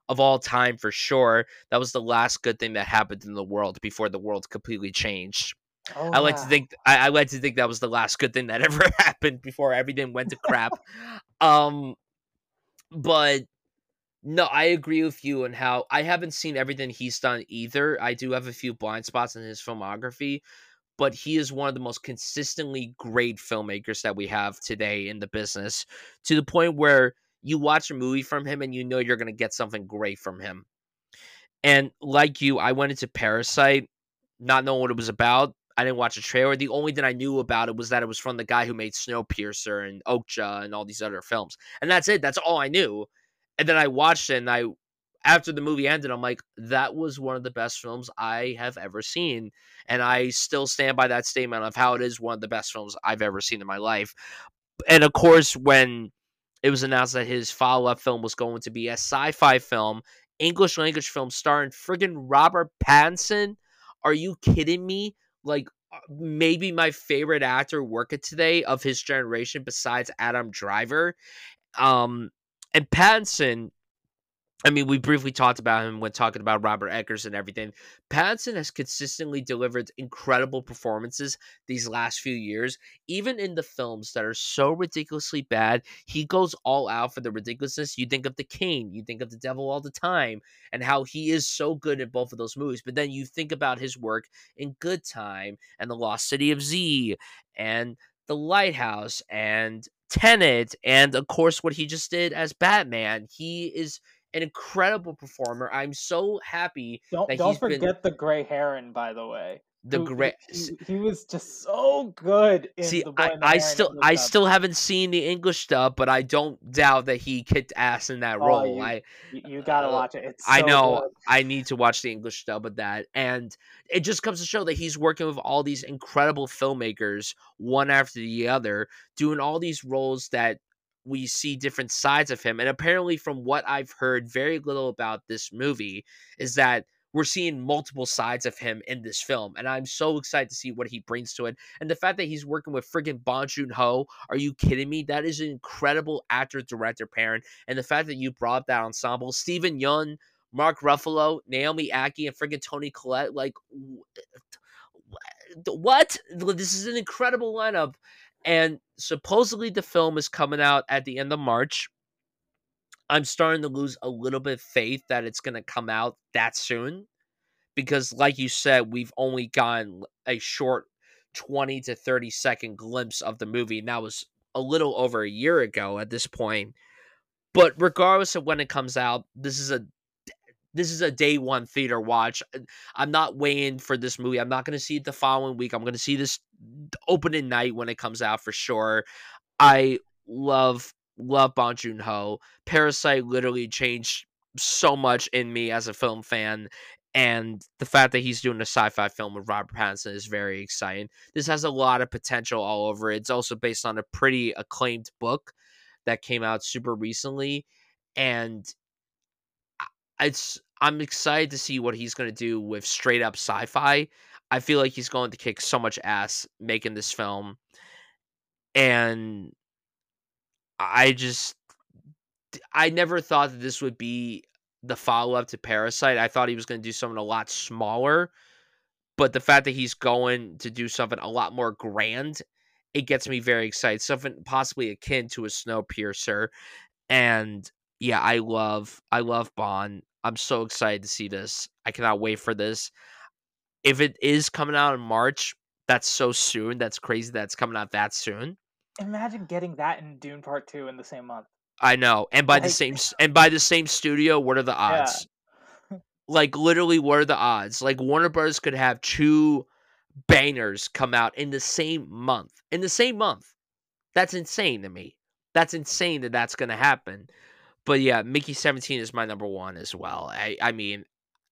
of all time for sure. That was the last good thing that happened in the world before the world completely changed. Oh, I like to think I, I like to think that was the last good thing that ever happened before everything went to crap. um but no, I agree with you and how I haven't seen everything he's done either. I do have a few blind spots in his filmography, but he is one of the most consistently great filmmakers that we have today in the business to the point where you watch a movie from him and you know you're going to get something great from him. And like you, I went into Parasite not knowing what it was about. I didn't watch a trailer. The only thing I knew about it was that it was from the guy who made Snowpiercer and Okja and all these other films. And that's it. That's all I knew. And then I watched it and I after the movie ended, I'm like, that was one of the best films I have ever seen. And I still stand by that statement of how it is one of the best films I've ever seen in my life. And of course, when it was announced that his follow up film was going to be a sci fi film, English language film starring friggin' Robert Pattinson, are you kidding me? Like, uh, maybe my favorite actor working today of his generation besides Adam Driver. Um, and Pattinson, I mean, we briefly talked about him when talking about Robert Eggers and everything. Pattinson has consistently delivered incredible performances these last few years. Even in the films that are so ridiculously bad, he goes all out for the ridiculousness. You think of The King, you think of The Devil All the Time, and how he is so good in both of those movies. But then you think about his work in Good Time and The Lost City of Z and The Lighthouse and Tenet, and of course what he just did as Batman. He is an incredible performer. I'm so happy. Don't don't forget been... the Gray Heron, by the way the great he, he, was just so good see i, I still i still haven't seen the english stuff but i don't doubt that he kicked ass in that oh, role. you, i you gotta uh, watch it. It's so i know good. i need to watch the english dub of that and it just comes to show that he's working with all these incredible filmmakers one after the other doing all these roles that we see different sides of him and apparently from what i've heard very little about this movie is that we're seeing multiple sides of him in this film, and I'm so excited to see what he brings to it. And the fact that he's working with friggin' Bong Joon Ho, are you kidding me? That is an incredible actor director pairing, and the fact that you brought that ensemble, Steven Yeun, Mark Ruffalo, Naomi Ackie, and friggin' Toni Collette, like eh, what? This is an incredible lineup. And supposedly the film is coming out at the end of March. I'm starting to lose a little bit of faith that it's going to come out that soon because like you said we've only gotten a short 20 to 30 second glimpse of the movie and that was a little over a year ago at this point. But regardless of when it comes out this is a this is a day one theater watch uh, i'm not waiting for this movie. I'm not going to see it the following week. I'm going to see this opening night when it comes out for sure. I love love Bong Joon Ho. Parasite literally changed so much in me as a film fan. And the fact that he's doing a sci-fi film with Robert Pattinson is very exciting. This has a lot of potential all over it. It's also based on a pretty acclaimed book that came out super recently, and it's I'm excited to see what he's going to do with straight up sci-fi. I feel like he's going to kick so much ass making this film, and I just I never thought that this would be the follow up to Parasite. I thought he was going to do something a lot smaller, but the fact that he's going to do something a lot more grand, it gets me very excited. Something possibly akin to a Snowpiercer, and yeah, I love I love Bong. I'm so excited to see this. I cannot wait for this. If it is coming out in March, that's so soon. That's crazy. That's coming out that soon. Imagine getting that in Dune Part Two in the same month. I know, and by like, the same and by the same studio. What are the odds? Yeah. Like literally, what are the odds? Like Warner Brothers could have two bangers come out in the same month. In the same month. That's insane to me. That's insane that that's going to happen. But yeah, Mickey 17 is my number one as well. I, I mean,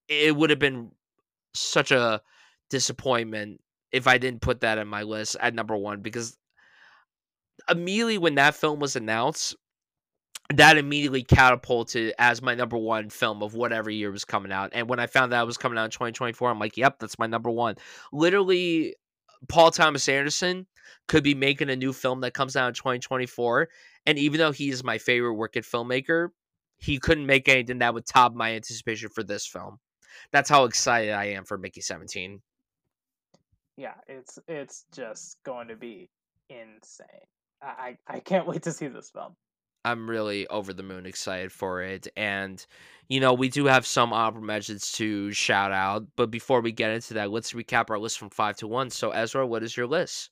it would have been such a disappointment if I didn't put that in my list at number one because immediately when that film was announced, that immediately catapulted as my number one film of whatever year was coming out. And when I found that it was coming out in 2024, I'm like, yep, that's my number one. Literally, Paul Thomas Anderson could be making a new film that comes out in 2024. And even though he is my favorite working filmmaker, he couldn't make anything that would top my anticipation for this film. That's how excited I am for Mickey 17. Yeah, it's it's just going to be insane. I I can't wait to see this film. I'm really over the moon excited for it. And, you know, we do have some honorable mentions to shout out. But before we get into that, let's recap our list from five to one. So, Ezra, what is your list?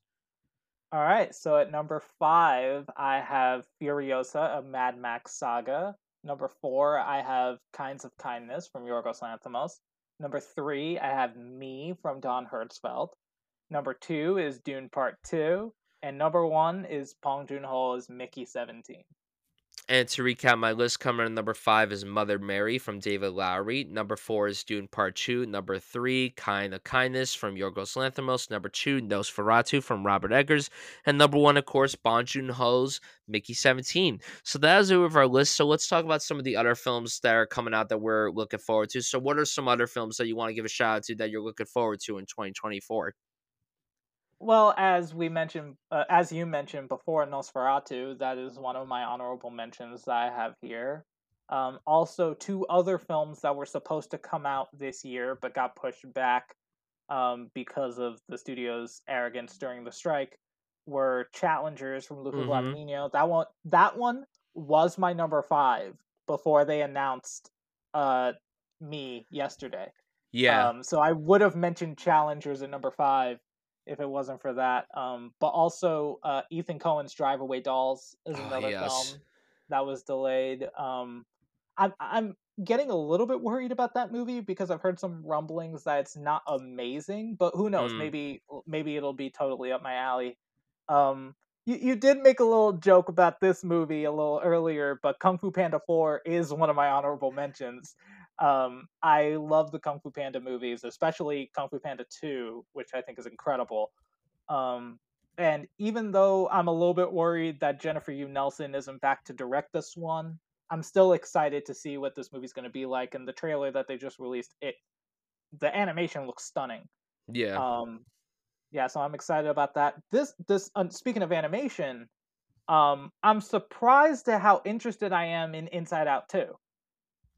All right. So, at number five, I have Furiosa, a Mad Max saga. Number four, I have Kinds of Kindness from Yorgos Lanthimos. Number three, I have Me from Don Hertzfeldt. Number two is Dune Part 2. And number one is Bong Joon Ho's Mickey 17. And to recap my list, coming in number five is Mother Mary from David Lowery. Number four is Dune Part Two. Number three, Kind of Kindness from Yorgos Lanthimos. Number two, Nosferatu from Robert Eggers. And number one, of course, Bong Joon Ho's Mickey 17. So that is it with our list. So let's talk about some of the other films that are coming out that we're looking forward to. So what are some other films that you want to give a shout out to that you're looking forward to in 2024? Well, as we mentioned, uh, as you mentioned before, Nosferatu, that is one of my honorable mentions that I have here. Um, also, two other films that were supposed to come out this year but got pushed back um, because of the studio's arrogance during the strike were Challengers from Luca mm-hmm. Guadagnino. That one, that one was my number five before they announced uh, me yesterday. Yeah. Um, so I would have mentioned Challengers at number five if it wasn't for that. Um, but also uh, Ethan Coen's Drive Away Dolls is oh, another oh, yes. film that was delayed. Um, I'm I'm getting a little bit worried about that movie because I've heard some rumblings that it's not amazing, but who knows? Mm. Maybe maybe it'll be totally up my alley. Um, you, you did make a little joke about this movie a little earlier, but Kung Fu Panda 4 is one of my honorable mentions. Um, I love the Kung Fu Panda movies, especially Kung Fu Panda 2, which I think is incredible. Um, and even though I'm a little bit worried that Jennifer Yuh Nelson isn't back to direct this one, I'm still excited to see what this movie's going to be like. And the trailer that they just released, it the animation looks stunning. Yeah. Um, yeah. So I'm excited about that. This this uh, speaking of animation, um, I'm surprised at how interested I am in Inside Out 2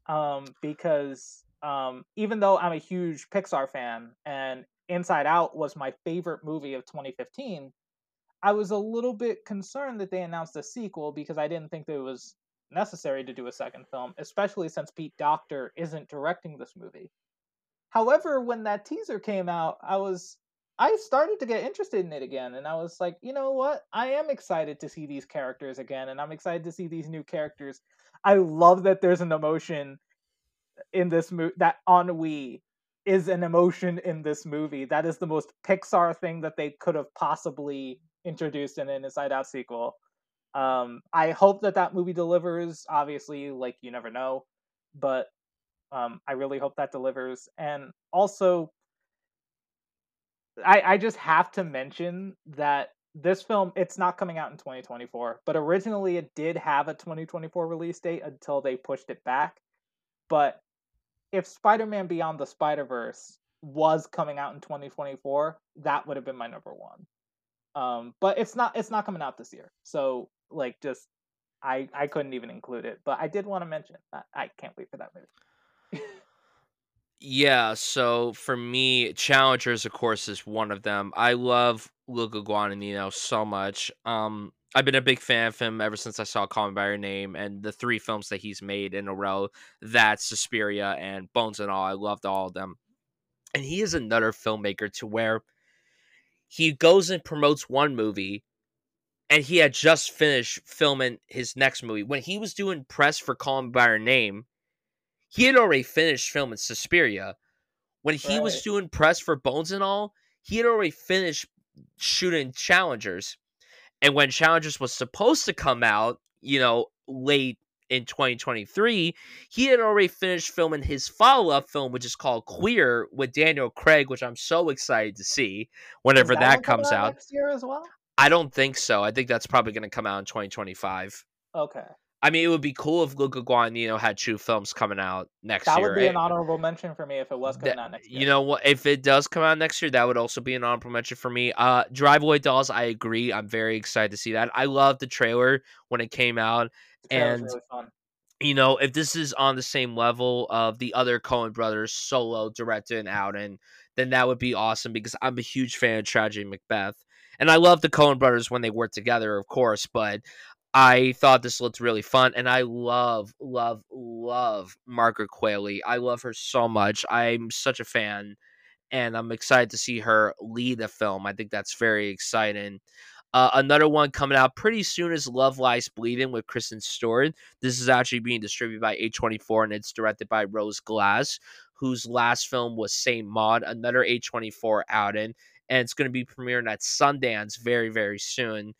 um, because um, even though I'm a huge Pixar fan and Inside Out was my favorite movie of 2015, I was a little bit concerned that they announced a sequel because I didn't think that it was necessary to do a second film, especially since Pete Docter isn't directing this movie. However, when that teaser came out, I was I started to get interested in it again and I was like, you know what? I am excited to see these characters again and I'm excited to see these new characters I love that there's an emotion in this movie that ennui is an emotion in this movie. That is the most Pixar thing that they could have possibly introduced in an Inside Out sequel. Um, I hope that that movie delivers. Obviously, like you never know, but um, I really hope that delivers. And also, I I just have to mention that this film it's not coming out in 2024 but originally it did have a 2024 release date until they pushed it back. But if spider-man beyond the spider-verse was coming out in 2024 that would have been my number one. Um but it's not it's not coming out this year. So like just i i couldn't even include it. But i did want to mention i, I can't wait for that movie Yeah, so for me, Challengers, of course, is one of them. I love Luca Guadagnino so much. Um, I've been a big fan of him ever since I saw Call Me by Your Name and the three films that he's made in a row. That Suspiria and Bones and All. I loved all of them. And he is another filmmaker to where he goes and promotes one movie and he had just finished filming his next movie. When he was doing press for Call Me by Your Name, he had already finished filming Suspiria. When he was doing press for Bones and all, he had already finished shooting Challengers. And when Challengers was supposed to come out, you know, late in 2023, he had already finished filming his follow-up film, which is called Queer with Daniel Craig, which I'm so excited to see whenever that, coming comes out. next year as well. I don't think so. I think that's probably going to come out in 2025. Okay, I mean, it would be cool if Luca Guadagnino had two films coming out next that year. That would be an honorable mention for me if it was coming That- out next year. You know what? If it does come out next year, that would also be an honorable mention for me. Uh, Drive Away Dolls, I agree. I'm very excited to see that. I love the trailer when it came out. the and- really fun. You know, if this is on the same level of the other Coen Brothers solo director and out, and then that would be awesome because I'm a huge fan of Tragedy Macbeth. And I love the Coen Brothers when they work together, of course, but I thought this looked really fun. And I love, love, love Margaret Qualley. I love her so much. I'm such a fan. And I'm excited to see her lead a film. I think that's very exciting. Uh, another one coming out pretty soon is Love Lies Bleeding with Kristen Stewart. This is actually being distributed by A24 and it's directed by Rose Glass, whose last film was Saint Maud, another A24 outing, and it's going to be premiering at Sundance very, very soon.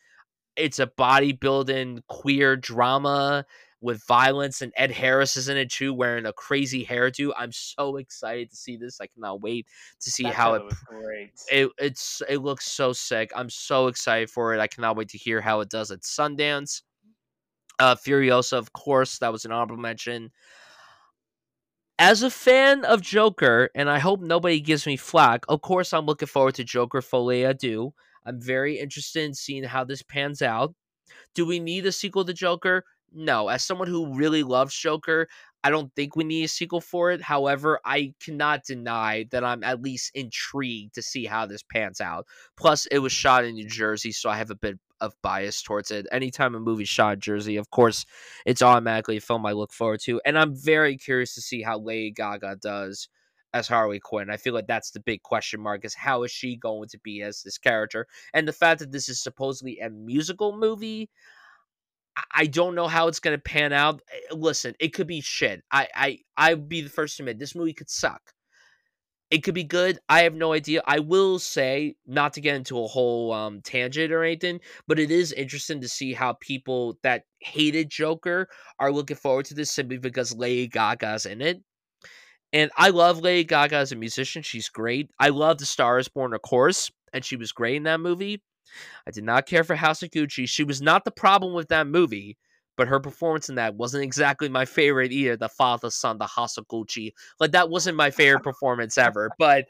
It's a bodybuilding queer drama with violence, and Ed Harris is in it too, wearing a crazy hairdo. I'm so excited to see this. I cannot wait to see That how it great. it it's it looks so sick. I'm so excited for it. I cannot wait to hear how it does at Sundance. Uh Furiosa, of course, that was an honorable mention. As a fan of Joker, and I hope nobody gives me flack, of course I'm looking forward to Joker Folie à Deux. I'm very interested in seeing how this pans out. Do we need a sequel to Joker? No. As someone who really loves Joker, I don't think we need a sequel for it. However, I cannot deny that I'm at least intrigued to see how this pans out. Plus, it was shot in New Jersey, so I have a bit of bias towards it. Anytime a movie shot in Jersey, of course, it's automatically a film I look forward to. And I'm very curious to see how Lady Gaga does as Harley Quinn. I feel like that's the big question mark is how is she going to be as this character? And the fact that this is supposedly a musical movie, I- don't know how it's gonna pan out. Eh, Listen, it could be shit. I I I'd be the first to admit this movie could suck. It could be good. I have no idea. I will say, not to get into a whole um, tangent or anything, but it is interesting to see how people that hated Joker are looking forward to this simply because Lady Gaga's in it. And I love Lady Gaga as a musician. She's great. I love The Star is Born, of course, and she was great in that movie. I did not care for House of Gucci. She was not the problem with that movie, but her performance in that wasn't exactly my favorite either. The father son, the House of Gucci, like that wasn't my favorite performance ever. But,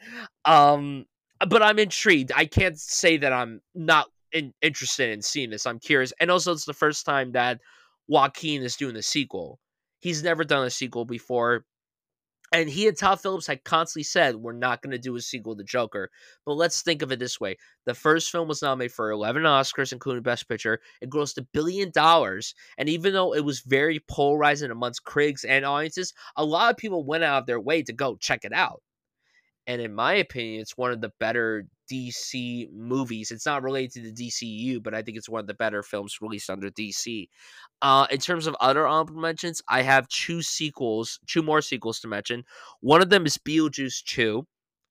um, but I'm intrigued. I can't say that I'm not in, interested in seeing this. I'm curious, and also it's the first time that Joaquin is doing a sequel. He's never done a sequel before. And he and Todd Phillips had constantly said, We're not going to do a sequel to Joker. But let's think of it this way the first film was nominated for 11 Oscars, including Best Picture. It grossed a billion dollars. And even though it was very polarizing amongst critics and audiences, a lot of people went out of their way to go check it out. And in my opinion, it's one of the better DC movies. It's not related to the DCU, but I think it's one of the better films released under DC. Uh, in terms of other honorable mentions, I have two sequels, two more sequels to mention. One of them is Beetlejuice 2.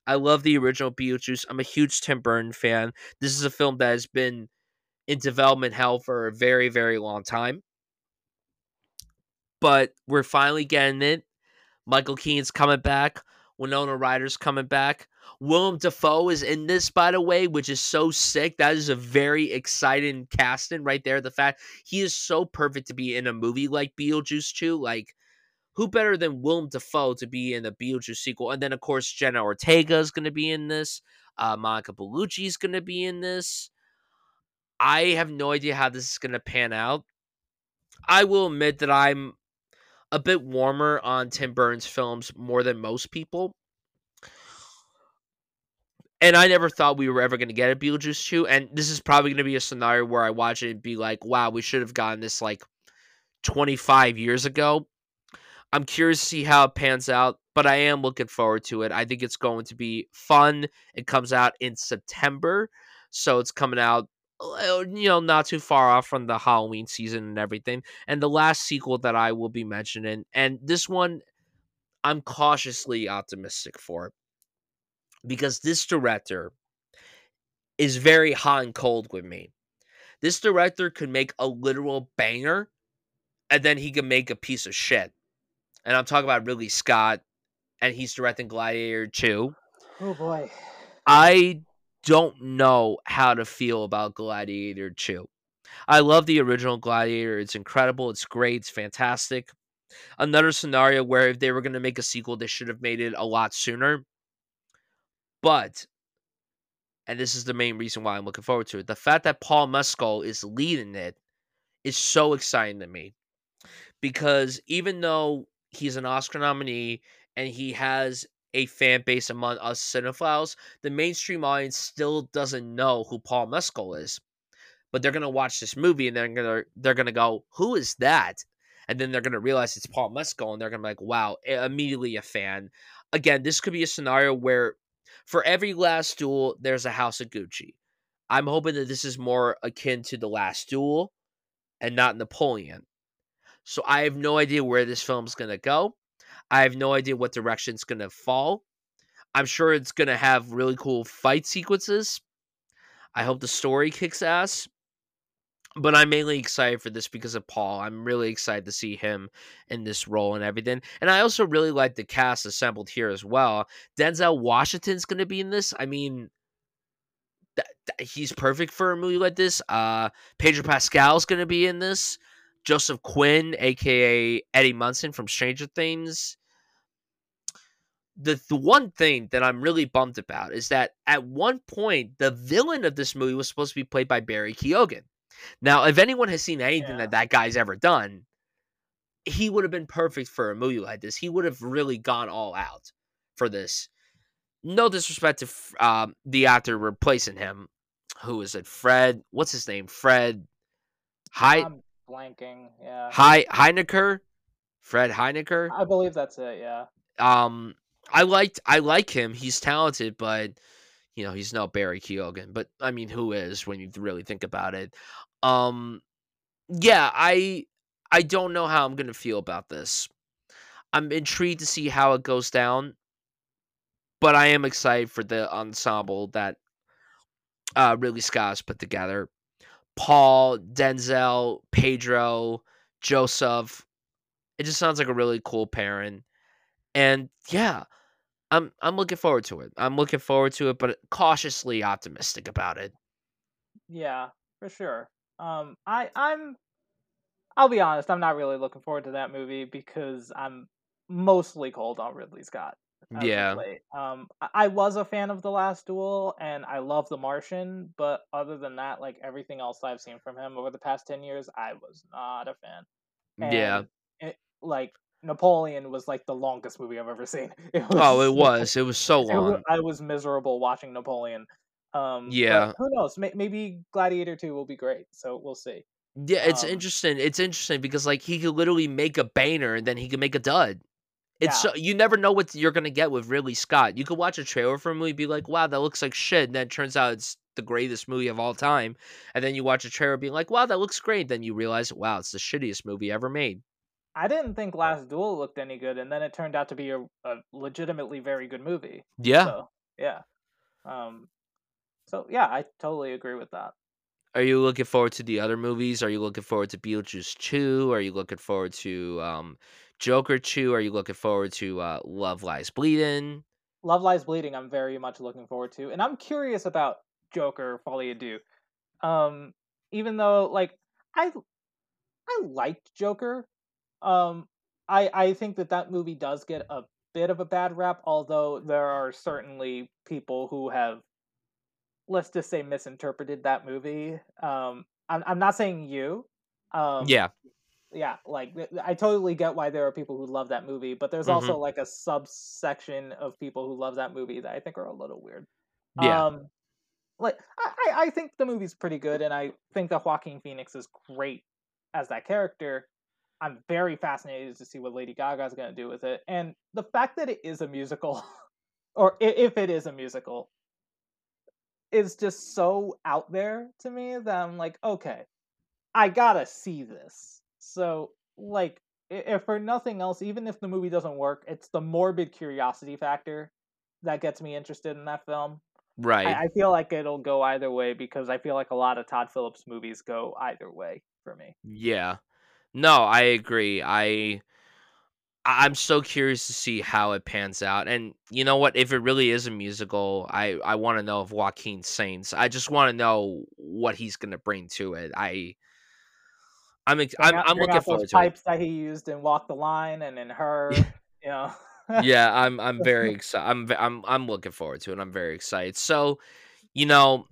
I love the original Beetlejuice. I'm a huge Tim Burton fan. This is a film that has been in development hell for a very, very long time. But we're finally getting it. Michael Keaton's coming back. Winona Ryder's coming back. Willem Dafoe is in this, by the way, which is so sick. That is a very exciting casting right there. The fact he is so perfect to be in a movie like Beetlejuice 2. Like, who better than Willem Dafoe to be in the Beetlejuice sequel? And then, of course, Jenna Ortega is going to be in this. Uh, Monica Bellucci is going to be in this. I have no idea how this is going to pan out. I will admit that I'm a bit warmer on Tim Burton's films more than most people. And I never thought we were ever going to get a Beetlejuice 2. And this is probably going to be a scenario where I watch it and be like, wow, we should have gotten this like 25 years ago. I'm curious to see how it pans out, but I am looking forward to it. I think it's going to be fun. It comes out in September. So it's coming out, uh, you know, not too far off from the Halloween season and everything. And the last sequel that I will be mentioning, and this one, I'm cautiously optimistic for because this director is very hot and cold with me. This director could make a literal banger and then he could make a piece of shit. And I'm talking about Ridley Scott and he's directing Gladiator 2. Oh boy. I don't know how to feel about Gladiator 2. I love the original Gladiator. It's incredible. It's great. It's fantastic. Another scenario where if they were going to make a sequel, they should have made it a lot sooner. But, and this is the main reason why I'm looking forward to it, the fact that Paul Mescal is leading it is so exciting to me. Because even though he's an Oscar nominee and he has a fan base among us cinephiles, the mainstream audience still doesn't know who Paul Mescal is. But they're gonna watch this movie and they're gonna they're gonna go, "Who is that?" And then they're gonna realize it's Paul Mescal and they're gonna be like, "Wow!" Immediately a fan. Again, this could be a scenario where for every Last Duel, there's a House of Gucci. I'm hoping that this is more akin to the Last Duel and not Napoleon. So I have no idea where this film's gonna go. I have no idea what direction it's gonna fall. I'm sure it's gonna have really cool fight sequences. I hope the story kicks ass. But I'm mainly excited for this because of Paul. I'm really excited to see him in this role and everything. And I also really like the cast assembled here as well. Denzel Washington's going to be in this. I mean, th- th- he's perfect for a movie like this. Uh, Pedro Pascal's going to be in this. Joseph Quinn, aka Eddie Munson from Stranger Things. The, the one thing that I'm really bummed about is that at one point the villain of this movie was supposed to be played by Barry Keoghan. Now, if anyone has seen anything Yeah. that that guy's ever done, he would have been perfect for a movie like this. He would have really gone all out for this. No disrespect to um, the actor replacing him. Who is it? Fred. What's his name? Fred. Hi. I'm blanking. Yeah. Hi. Hechinger. Fred Hechinger. I believe that's it. Yeah. Um, I liked. I like him. He's talented, but you know he's no Barry Keoghan. But I mean, who is when you really think about it? Um, yeah, I I don't know how I'm gonna feel about this. I'm intrigued to see how it goes down, but I am excited for the ensemble that uh, Ridley Scott's put together. Paul, Denzel, Pedro, Joseph. It just sounds like a really cool pairing, and yeah, I'm I'm looking forward to it. I'm looking forward to it, but cautiously optimistic about it. Yeah, for sure. Um, I I'm I'll be honest, I'm not really looking forward to that movie because I'm mostly cold on Ridley Scott. Yeah. Um, I, was a fan of The Last Duel and I love The Martian, but other than that, like everything else I've seen from him over the past ten years, I was not a fan. Yeah. It, like Napoleon was like the longest movie I've ever seen. It Oh, it was. It was so long. I was miserable watching Napoleon. Um, Yeah. who knows? May- Maybe Gladiator Two will be great. So we'll see. Yeah, it's Um, interesting. It's interesting because like he could literally make a banner and then he could make a dud. It's Yeah. so you never know what you're gonna get with Ridley Scott. You could watch a trailer for a movie, be like, "Wow, that looks like shit," and then it turns out it's the greatest movie of all time. And then you watch a trailer, being like, "Wow, that looks great." Then you realize, "Wow, it's the shittiest movie ever made." I didn't think Last Duel looked any good, and then it turned out to be a, a legitimately very good movie. Yeah. So yeah. Um. So yeah, I totally agree with that. Are you looking forward to the other movies? Are you looking forward to Beetlejuice 2? Are you looking forward to um, Joker 2? Are you looking forward to uh, Love Lies Bleeding? Love Lies Bleeding. I'm very much looking forward to, and I'm curious about Joker à Deux. Um, even though like I I liked Joker, um, I I think that that movie does get a bit of a bad rap. Although there are certainly people who have, let's just say, misinterpreted that movie. Um, I'm I'm not saying you. Um, yeah. yeah, like I totally get why there are people who love that movie, but there's Mhm. also like a subsection of people who love that movie that I think are a little weird. Yeah. Um, like I, I I think the movie's pretty good, and I think that Joaquin Phoenix is great as that character. I'm very fascinated to see what Lady Gaga's going to do with it, and the fact that it is a musical, or if it is a musical, is just so out there to me that I'm like, okay, I gotta see this. So, like, if for nothing else, even if the movie doesn't work, it's the morbid curiosity factor that gets me interested in that film. Right. I, I feel like it'll go either way because I feel like a lot of Todd Phillips movies go either way for me. Yeah. No, I agree. I I'm so curious to see how it pans out. And you know what? If it really is a musical, I I want to know if Joaquin Saints. I just want to know what he's going to bring to it. I I'm ex- I'm, I'm looking those forward to pipes that he used in Walk the Line and in Her. you know. yeah, I'm I'm very excited. I'm I'm I'm looking forward to it. I'm very excited. So, you know,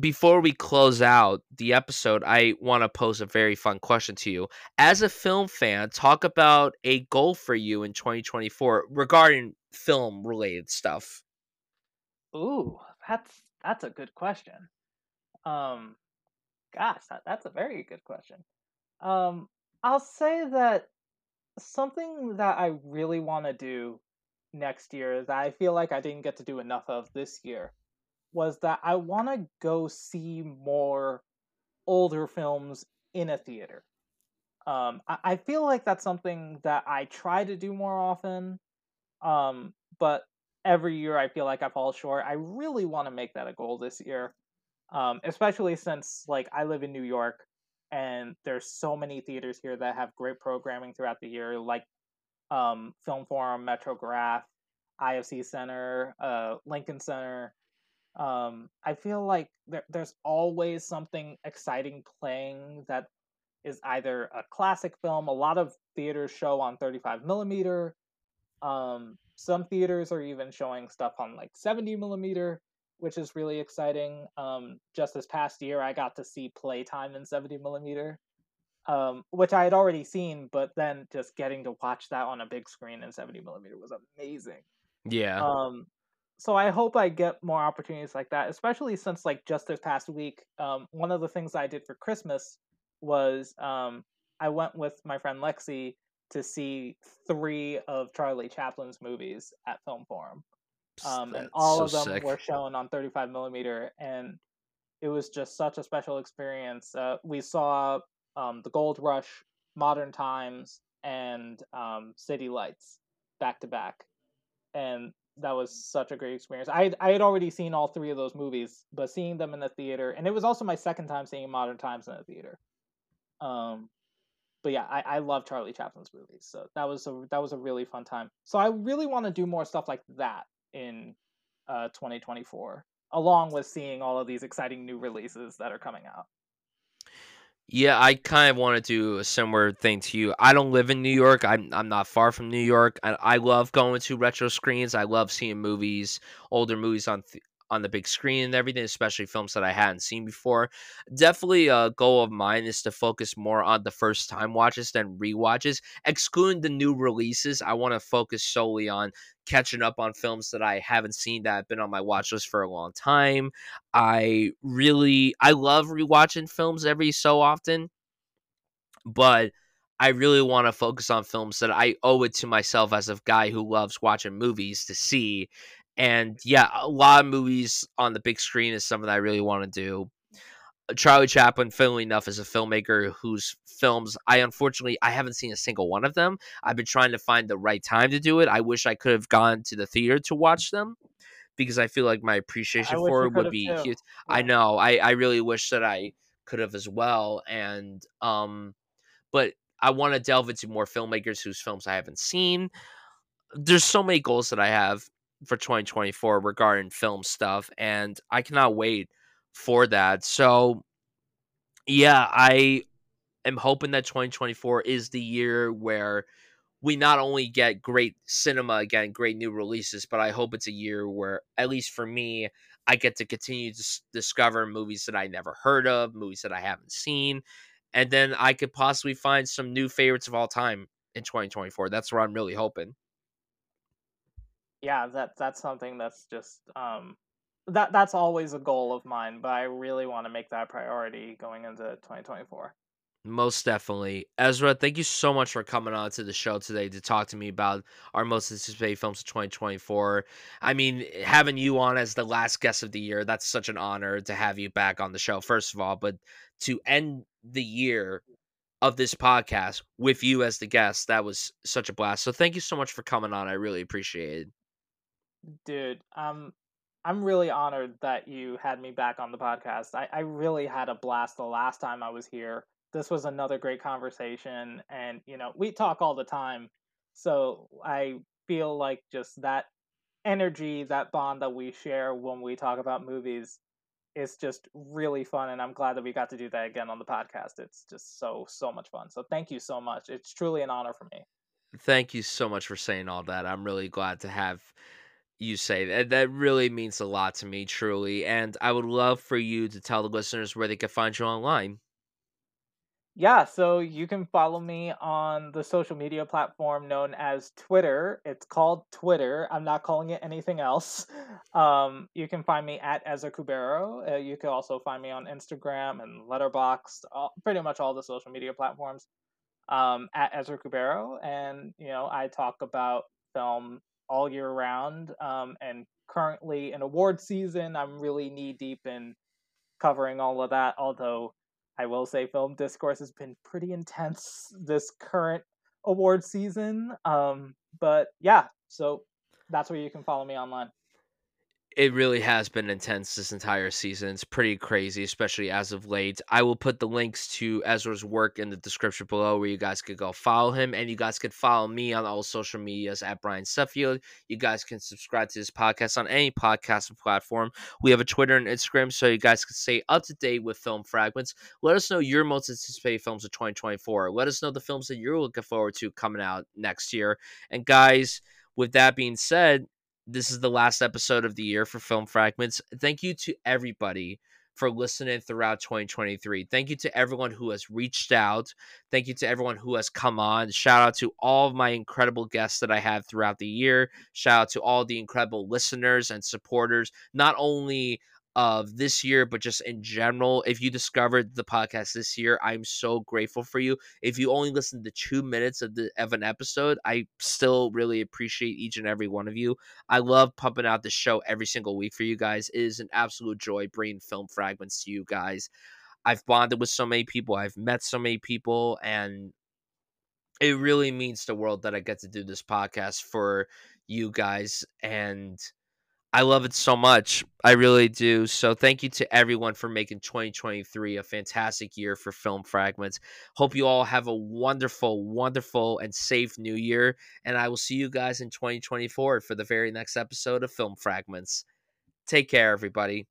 before we close out the episode, I want to pose a very fun question to you. As a film fan, talk about a goal for you in 2024 regarding film related stuff. Ooh, that's that's a good question. Um gosh, that, that's a very good question. Um I'll say that something that I really want to do next year that I feel like I didn't get to do enough of this year was that I want to go see more older films in a theater. Um, I, I feel like that's something that I try to do more often, um, but every year I feel like I fall short. I really want to make that a goal this year, um, especially since like I live in New York and there's so many theaters here that have great programming throughout the year, like um, Film Forum, Metrograph, IFC Center, uh, Lincoln Center. Um, I feel like there, there's always something exciting playing that is either a classic film. A lot of theaters show on 35 millimeter. Um, some theaters are even showing stuff on like 70 millimeter which is really exciting. Um, just this past year, I got to see Playtime in 70 millimeter, um, which I had already seen, but then just getting to watch that on a big screen in 70 millimeter was amazing. Yeah. Um, so I hope I get more opportunities like that, especially since like just this past week, um, one of the things I did for Christmas was um, I went with my friend Lexi to see three of Charlie Chaplin's movies at Film Forum um, and all so of them sick. were shown on 35 millimeter, and it was just such a special experience. Uh, we saw um, the Gold Rush, Modern Times, and um, City Lights back to back, and that was such a great experience. I I had already seen all three of those movies, but seeing them in the theater, and it was also my second time seeing Modern Times in the theater. Um, but yeah, I, I love Charlie Chaplin's movies, so that was a that was a really fun time. So I really want to do more stuff like that in uh, 2024, along with seeing all of these exciting new releases that are coming out. Yeah, I kind of want to do a similar thing to you. I don't live in New York. I'm I'm not far from New York. I, I love going to retro screens. I love seeing movies, older movies on on the big screen and everything, especially films that I hadn't seen before. Definitely a goal of mine is to focus more on the first time watches than re-watches. Excluding the new releases, I want to focus solely on catching up on films that I haven't seen that have been on my watch list for a long time. I really I love rewatching films every so often, but I really want to focus on films that I owe it to myself as a guy who loves watching movies to see and yeah, a lot of movies on the big screen is something I really want to do. Uh, Charlie Chaplin, funnily enough, is a filmmaker whose films I unfortunately I haven't seen a single one of them. I've been trying to find the right time to do it. I wish I could have gone to the theater to watch them because I feel like my appreciation for it would be huge. Yeah. I know. I, I really wish that I could have as well. And um but I want to delve into more filmmakers whose films I haven't seen. There's so many goals that I have for 2024 regarding film stuff and I cannot wait for that. So yeah, I am hoping that 2024 is the year where we not only get great cinema again, great new releases, but I hope it's a year where at least for me, I get to continue to s- discover movies that I never heard of, movies that I haven't seen, and then I could possibly find some new favorites of all time in 2024. That's what I'm really hoping yeah, that that's something that's just um that that's always a goal of mine, but I really want to make that priority going into 2024. Most definitely. Ezra, thank you so much for coming on to the show today to talk to me about our most anticipated films of 2024. I mean, having you on as the last guest of the year, that's such an honor to have you back on the show, first of all. But to end the year of this podcast with you as the guest. That was such a blast. So thank you so much for coming on. I really appreciate it. Dude, um I'm really honored that you had me back on the podcast. I, I really had a blast the last time I was here. This was another great conversation and you know, we talk all the time. So I feel like just that energy, that bond that we share when we talk about movies is just really fun and I'm glad that we got to do that again on the podcast. It's just so so much fun. So thank you so much. It's truly an honor for me. Thank you so much for saying all that. I'm really glad to have you say that. That really means a lot to me, truly. And I would love for you to tell the listeners where they can find you online. Yeah, so you can follow me on the social media platform known as Twitter. It's called Twitter. I'm not calling it anything else. Um, you can find me at Ezra Cubero. Uh, you can also find me on Instagram and Letterboxd, all, pretty much all the social media platforms um, at Ezra Cubero. And, you know, I talk about film all year round. Um, and currently in award season, I'm really knee deep in covering all of that, although I will say film discourse has been pretty intense this current award season. Um, but yeah, so that's where you can follow me online it really has been intense this entire season. It's pretty crazy, especially as of late. I will put the links to Ezra's work in the description below where you guys could go follow him. And you guys could follow me on all social medias at Bryan Sudfield. You guys can subscribe to this podcast on any podcast platform. We have a Twitter and Instagram so you guys can stay up to date with film fragments. Let us know your most anticipated films of 2024. Let us know the films that you're looking forward to coming out next year. And guys, with that being said, this is the last episode of the year for Film Fragments. Thank you to everybody for listening throughout 2023. Thank you to everyone who has reached out. Thank you to everyone who has come on. Shout out to all of my incredible guests that I had throughout the year. Shout out to all the incredible listeners and supporters, not only of this year, but just in general. If you discovered the podcast this year, I'm so grateful for you. If you only listened to two minutes of the of an episode, I still really appreciate each and every one of you. I love pumping out the show every single week for you guys. It is an absolute joy bringing film fragments to you guys. I've bonded with so many people. I've met so many people, and it really means the world that I get to do this podcast for you guys and I love it so much. I really do. So thank you to everyone for making 2023 a fantastic year for Film Fragments. Hope you all have a wonderful, wonderful, and safe new year. And I will see you guys in 2024 for the very next episode of Film Fragments. Take care, everybody.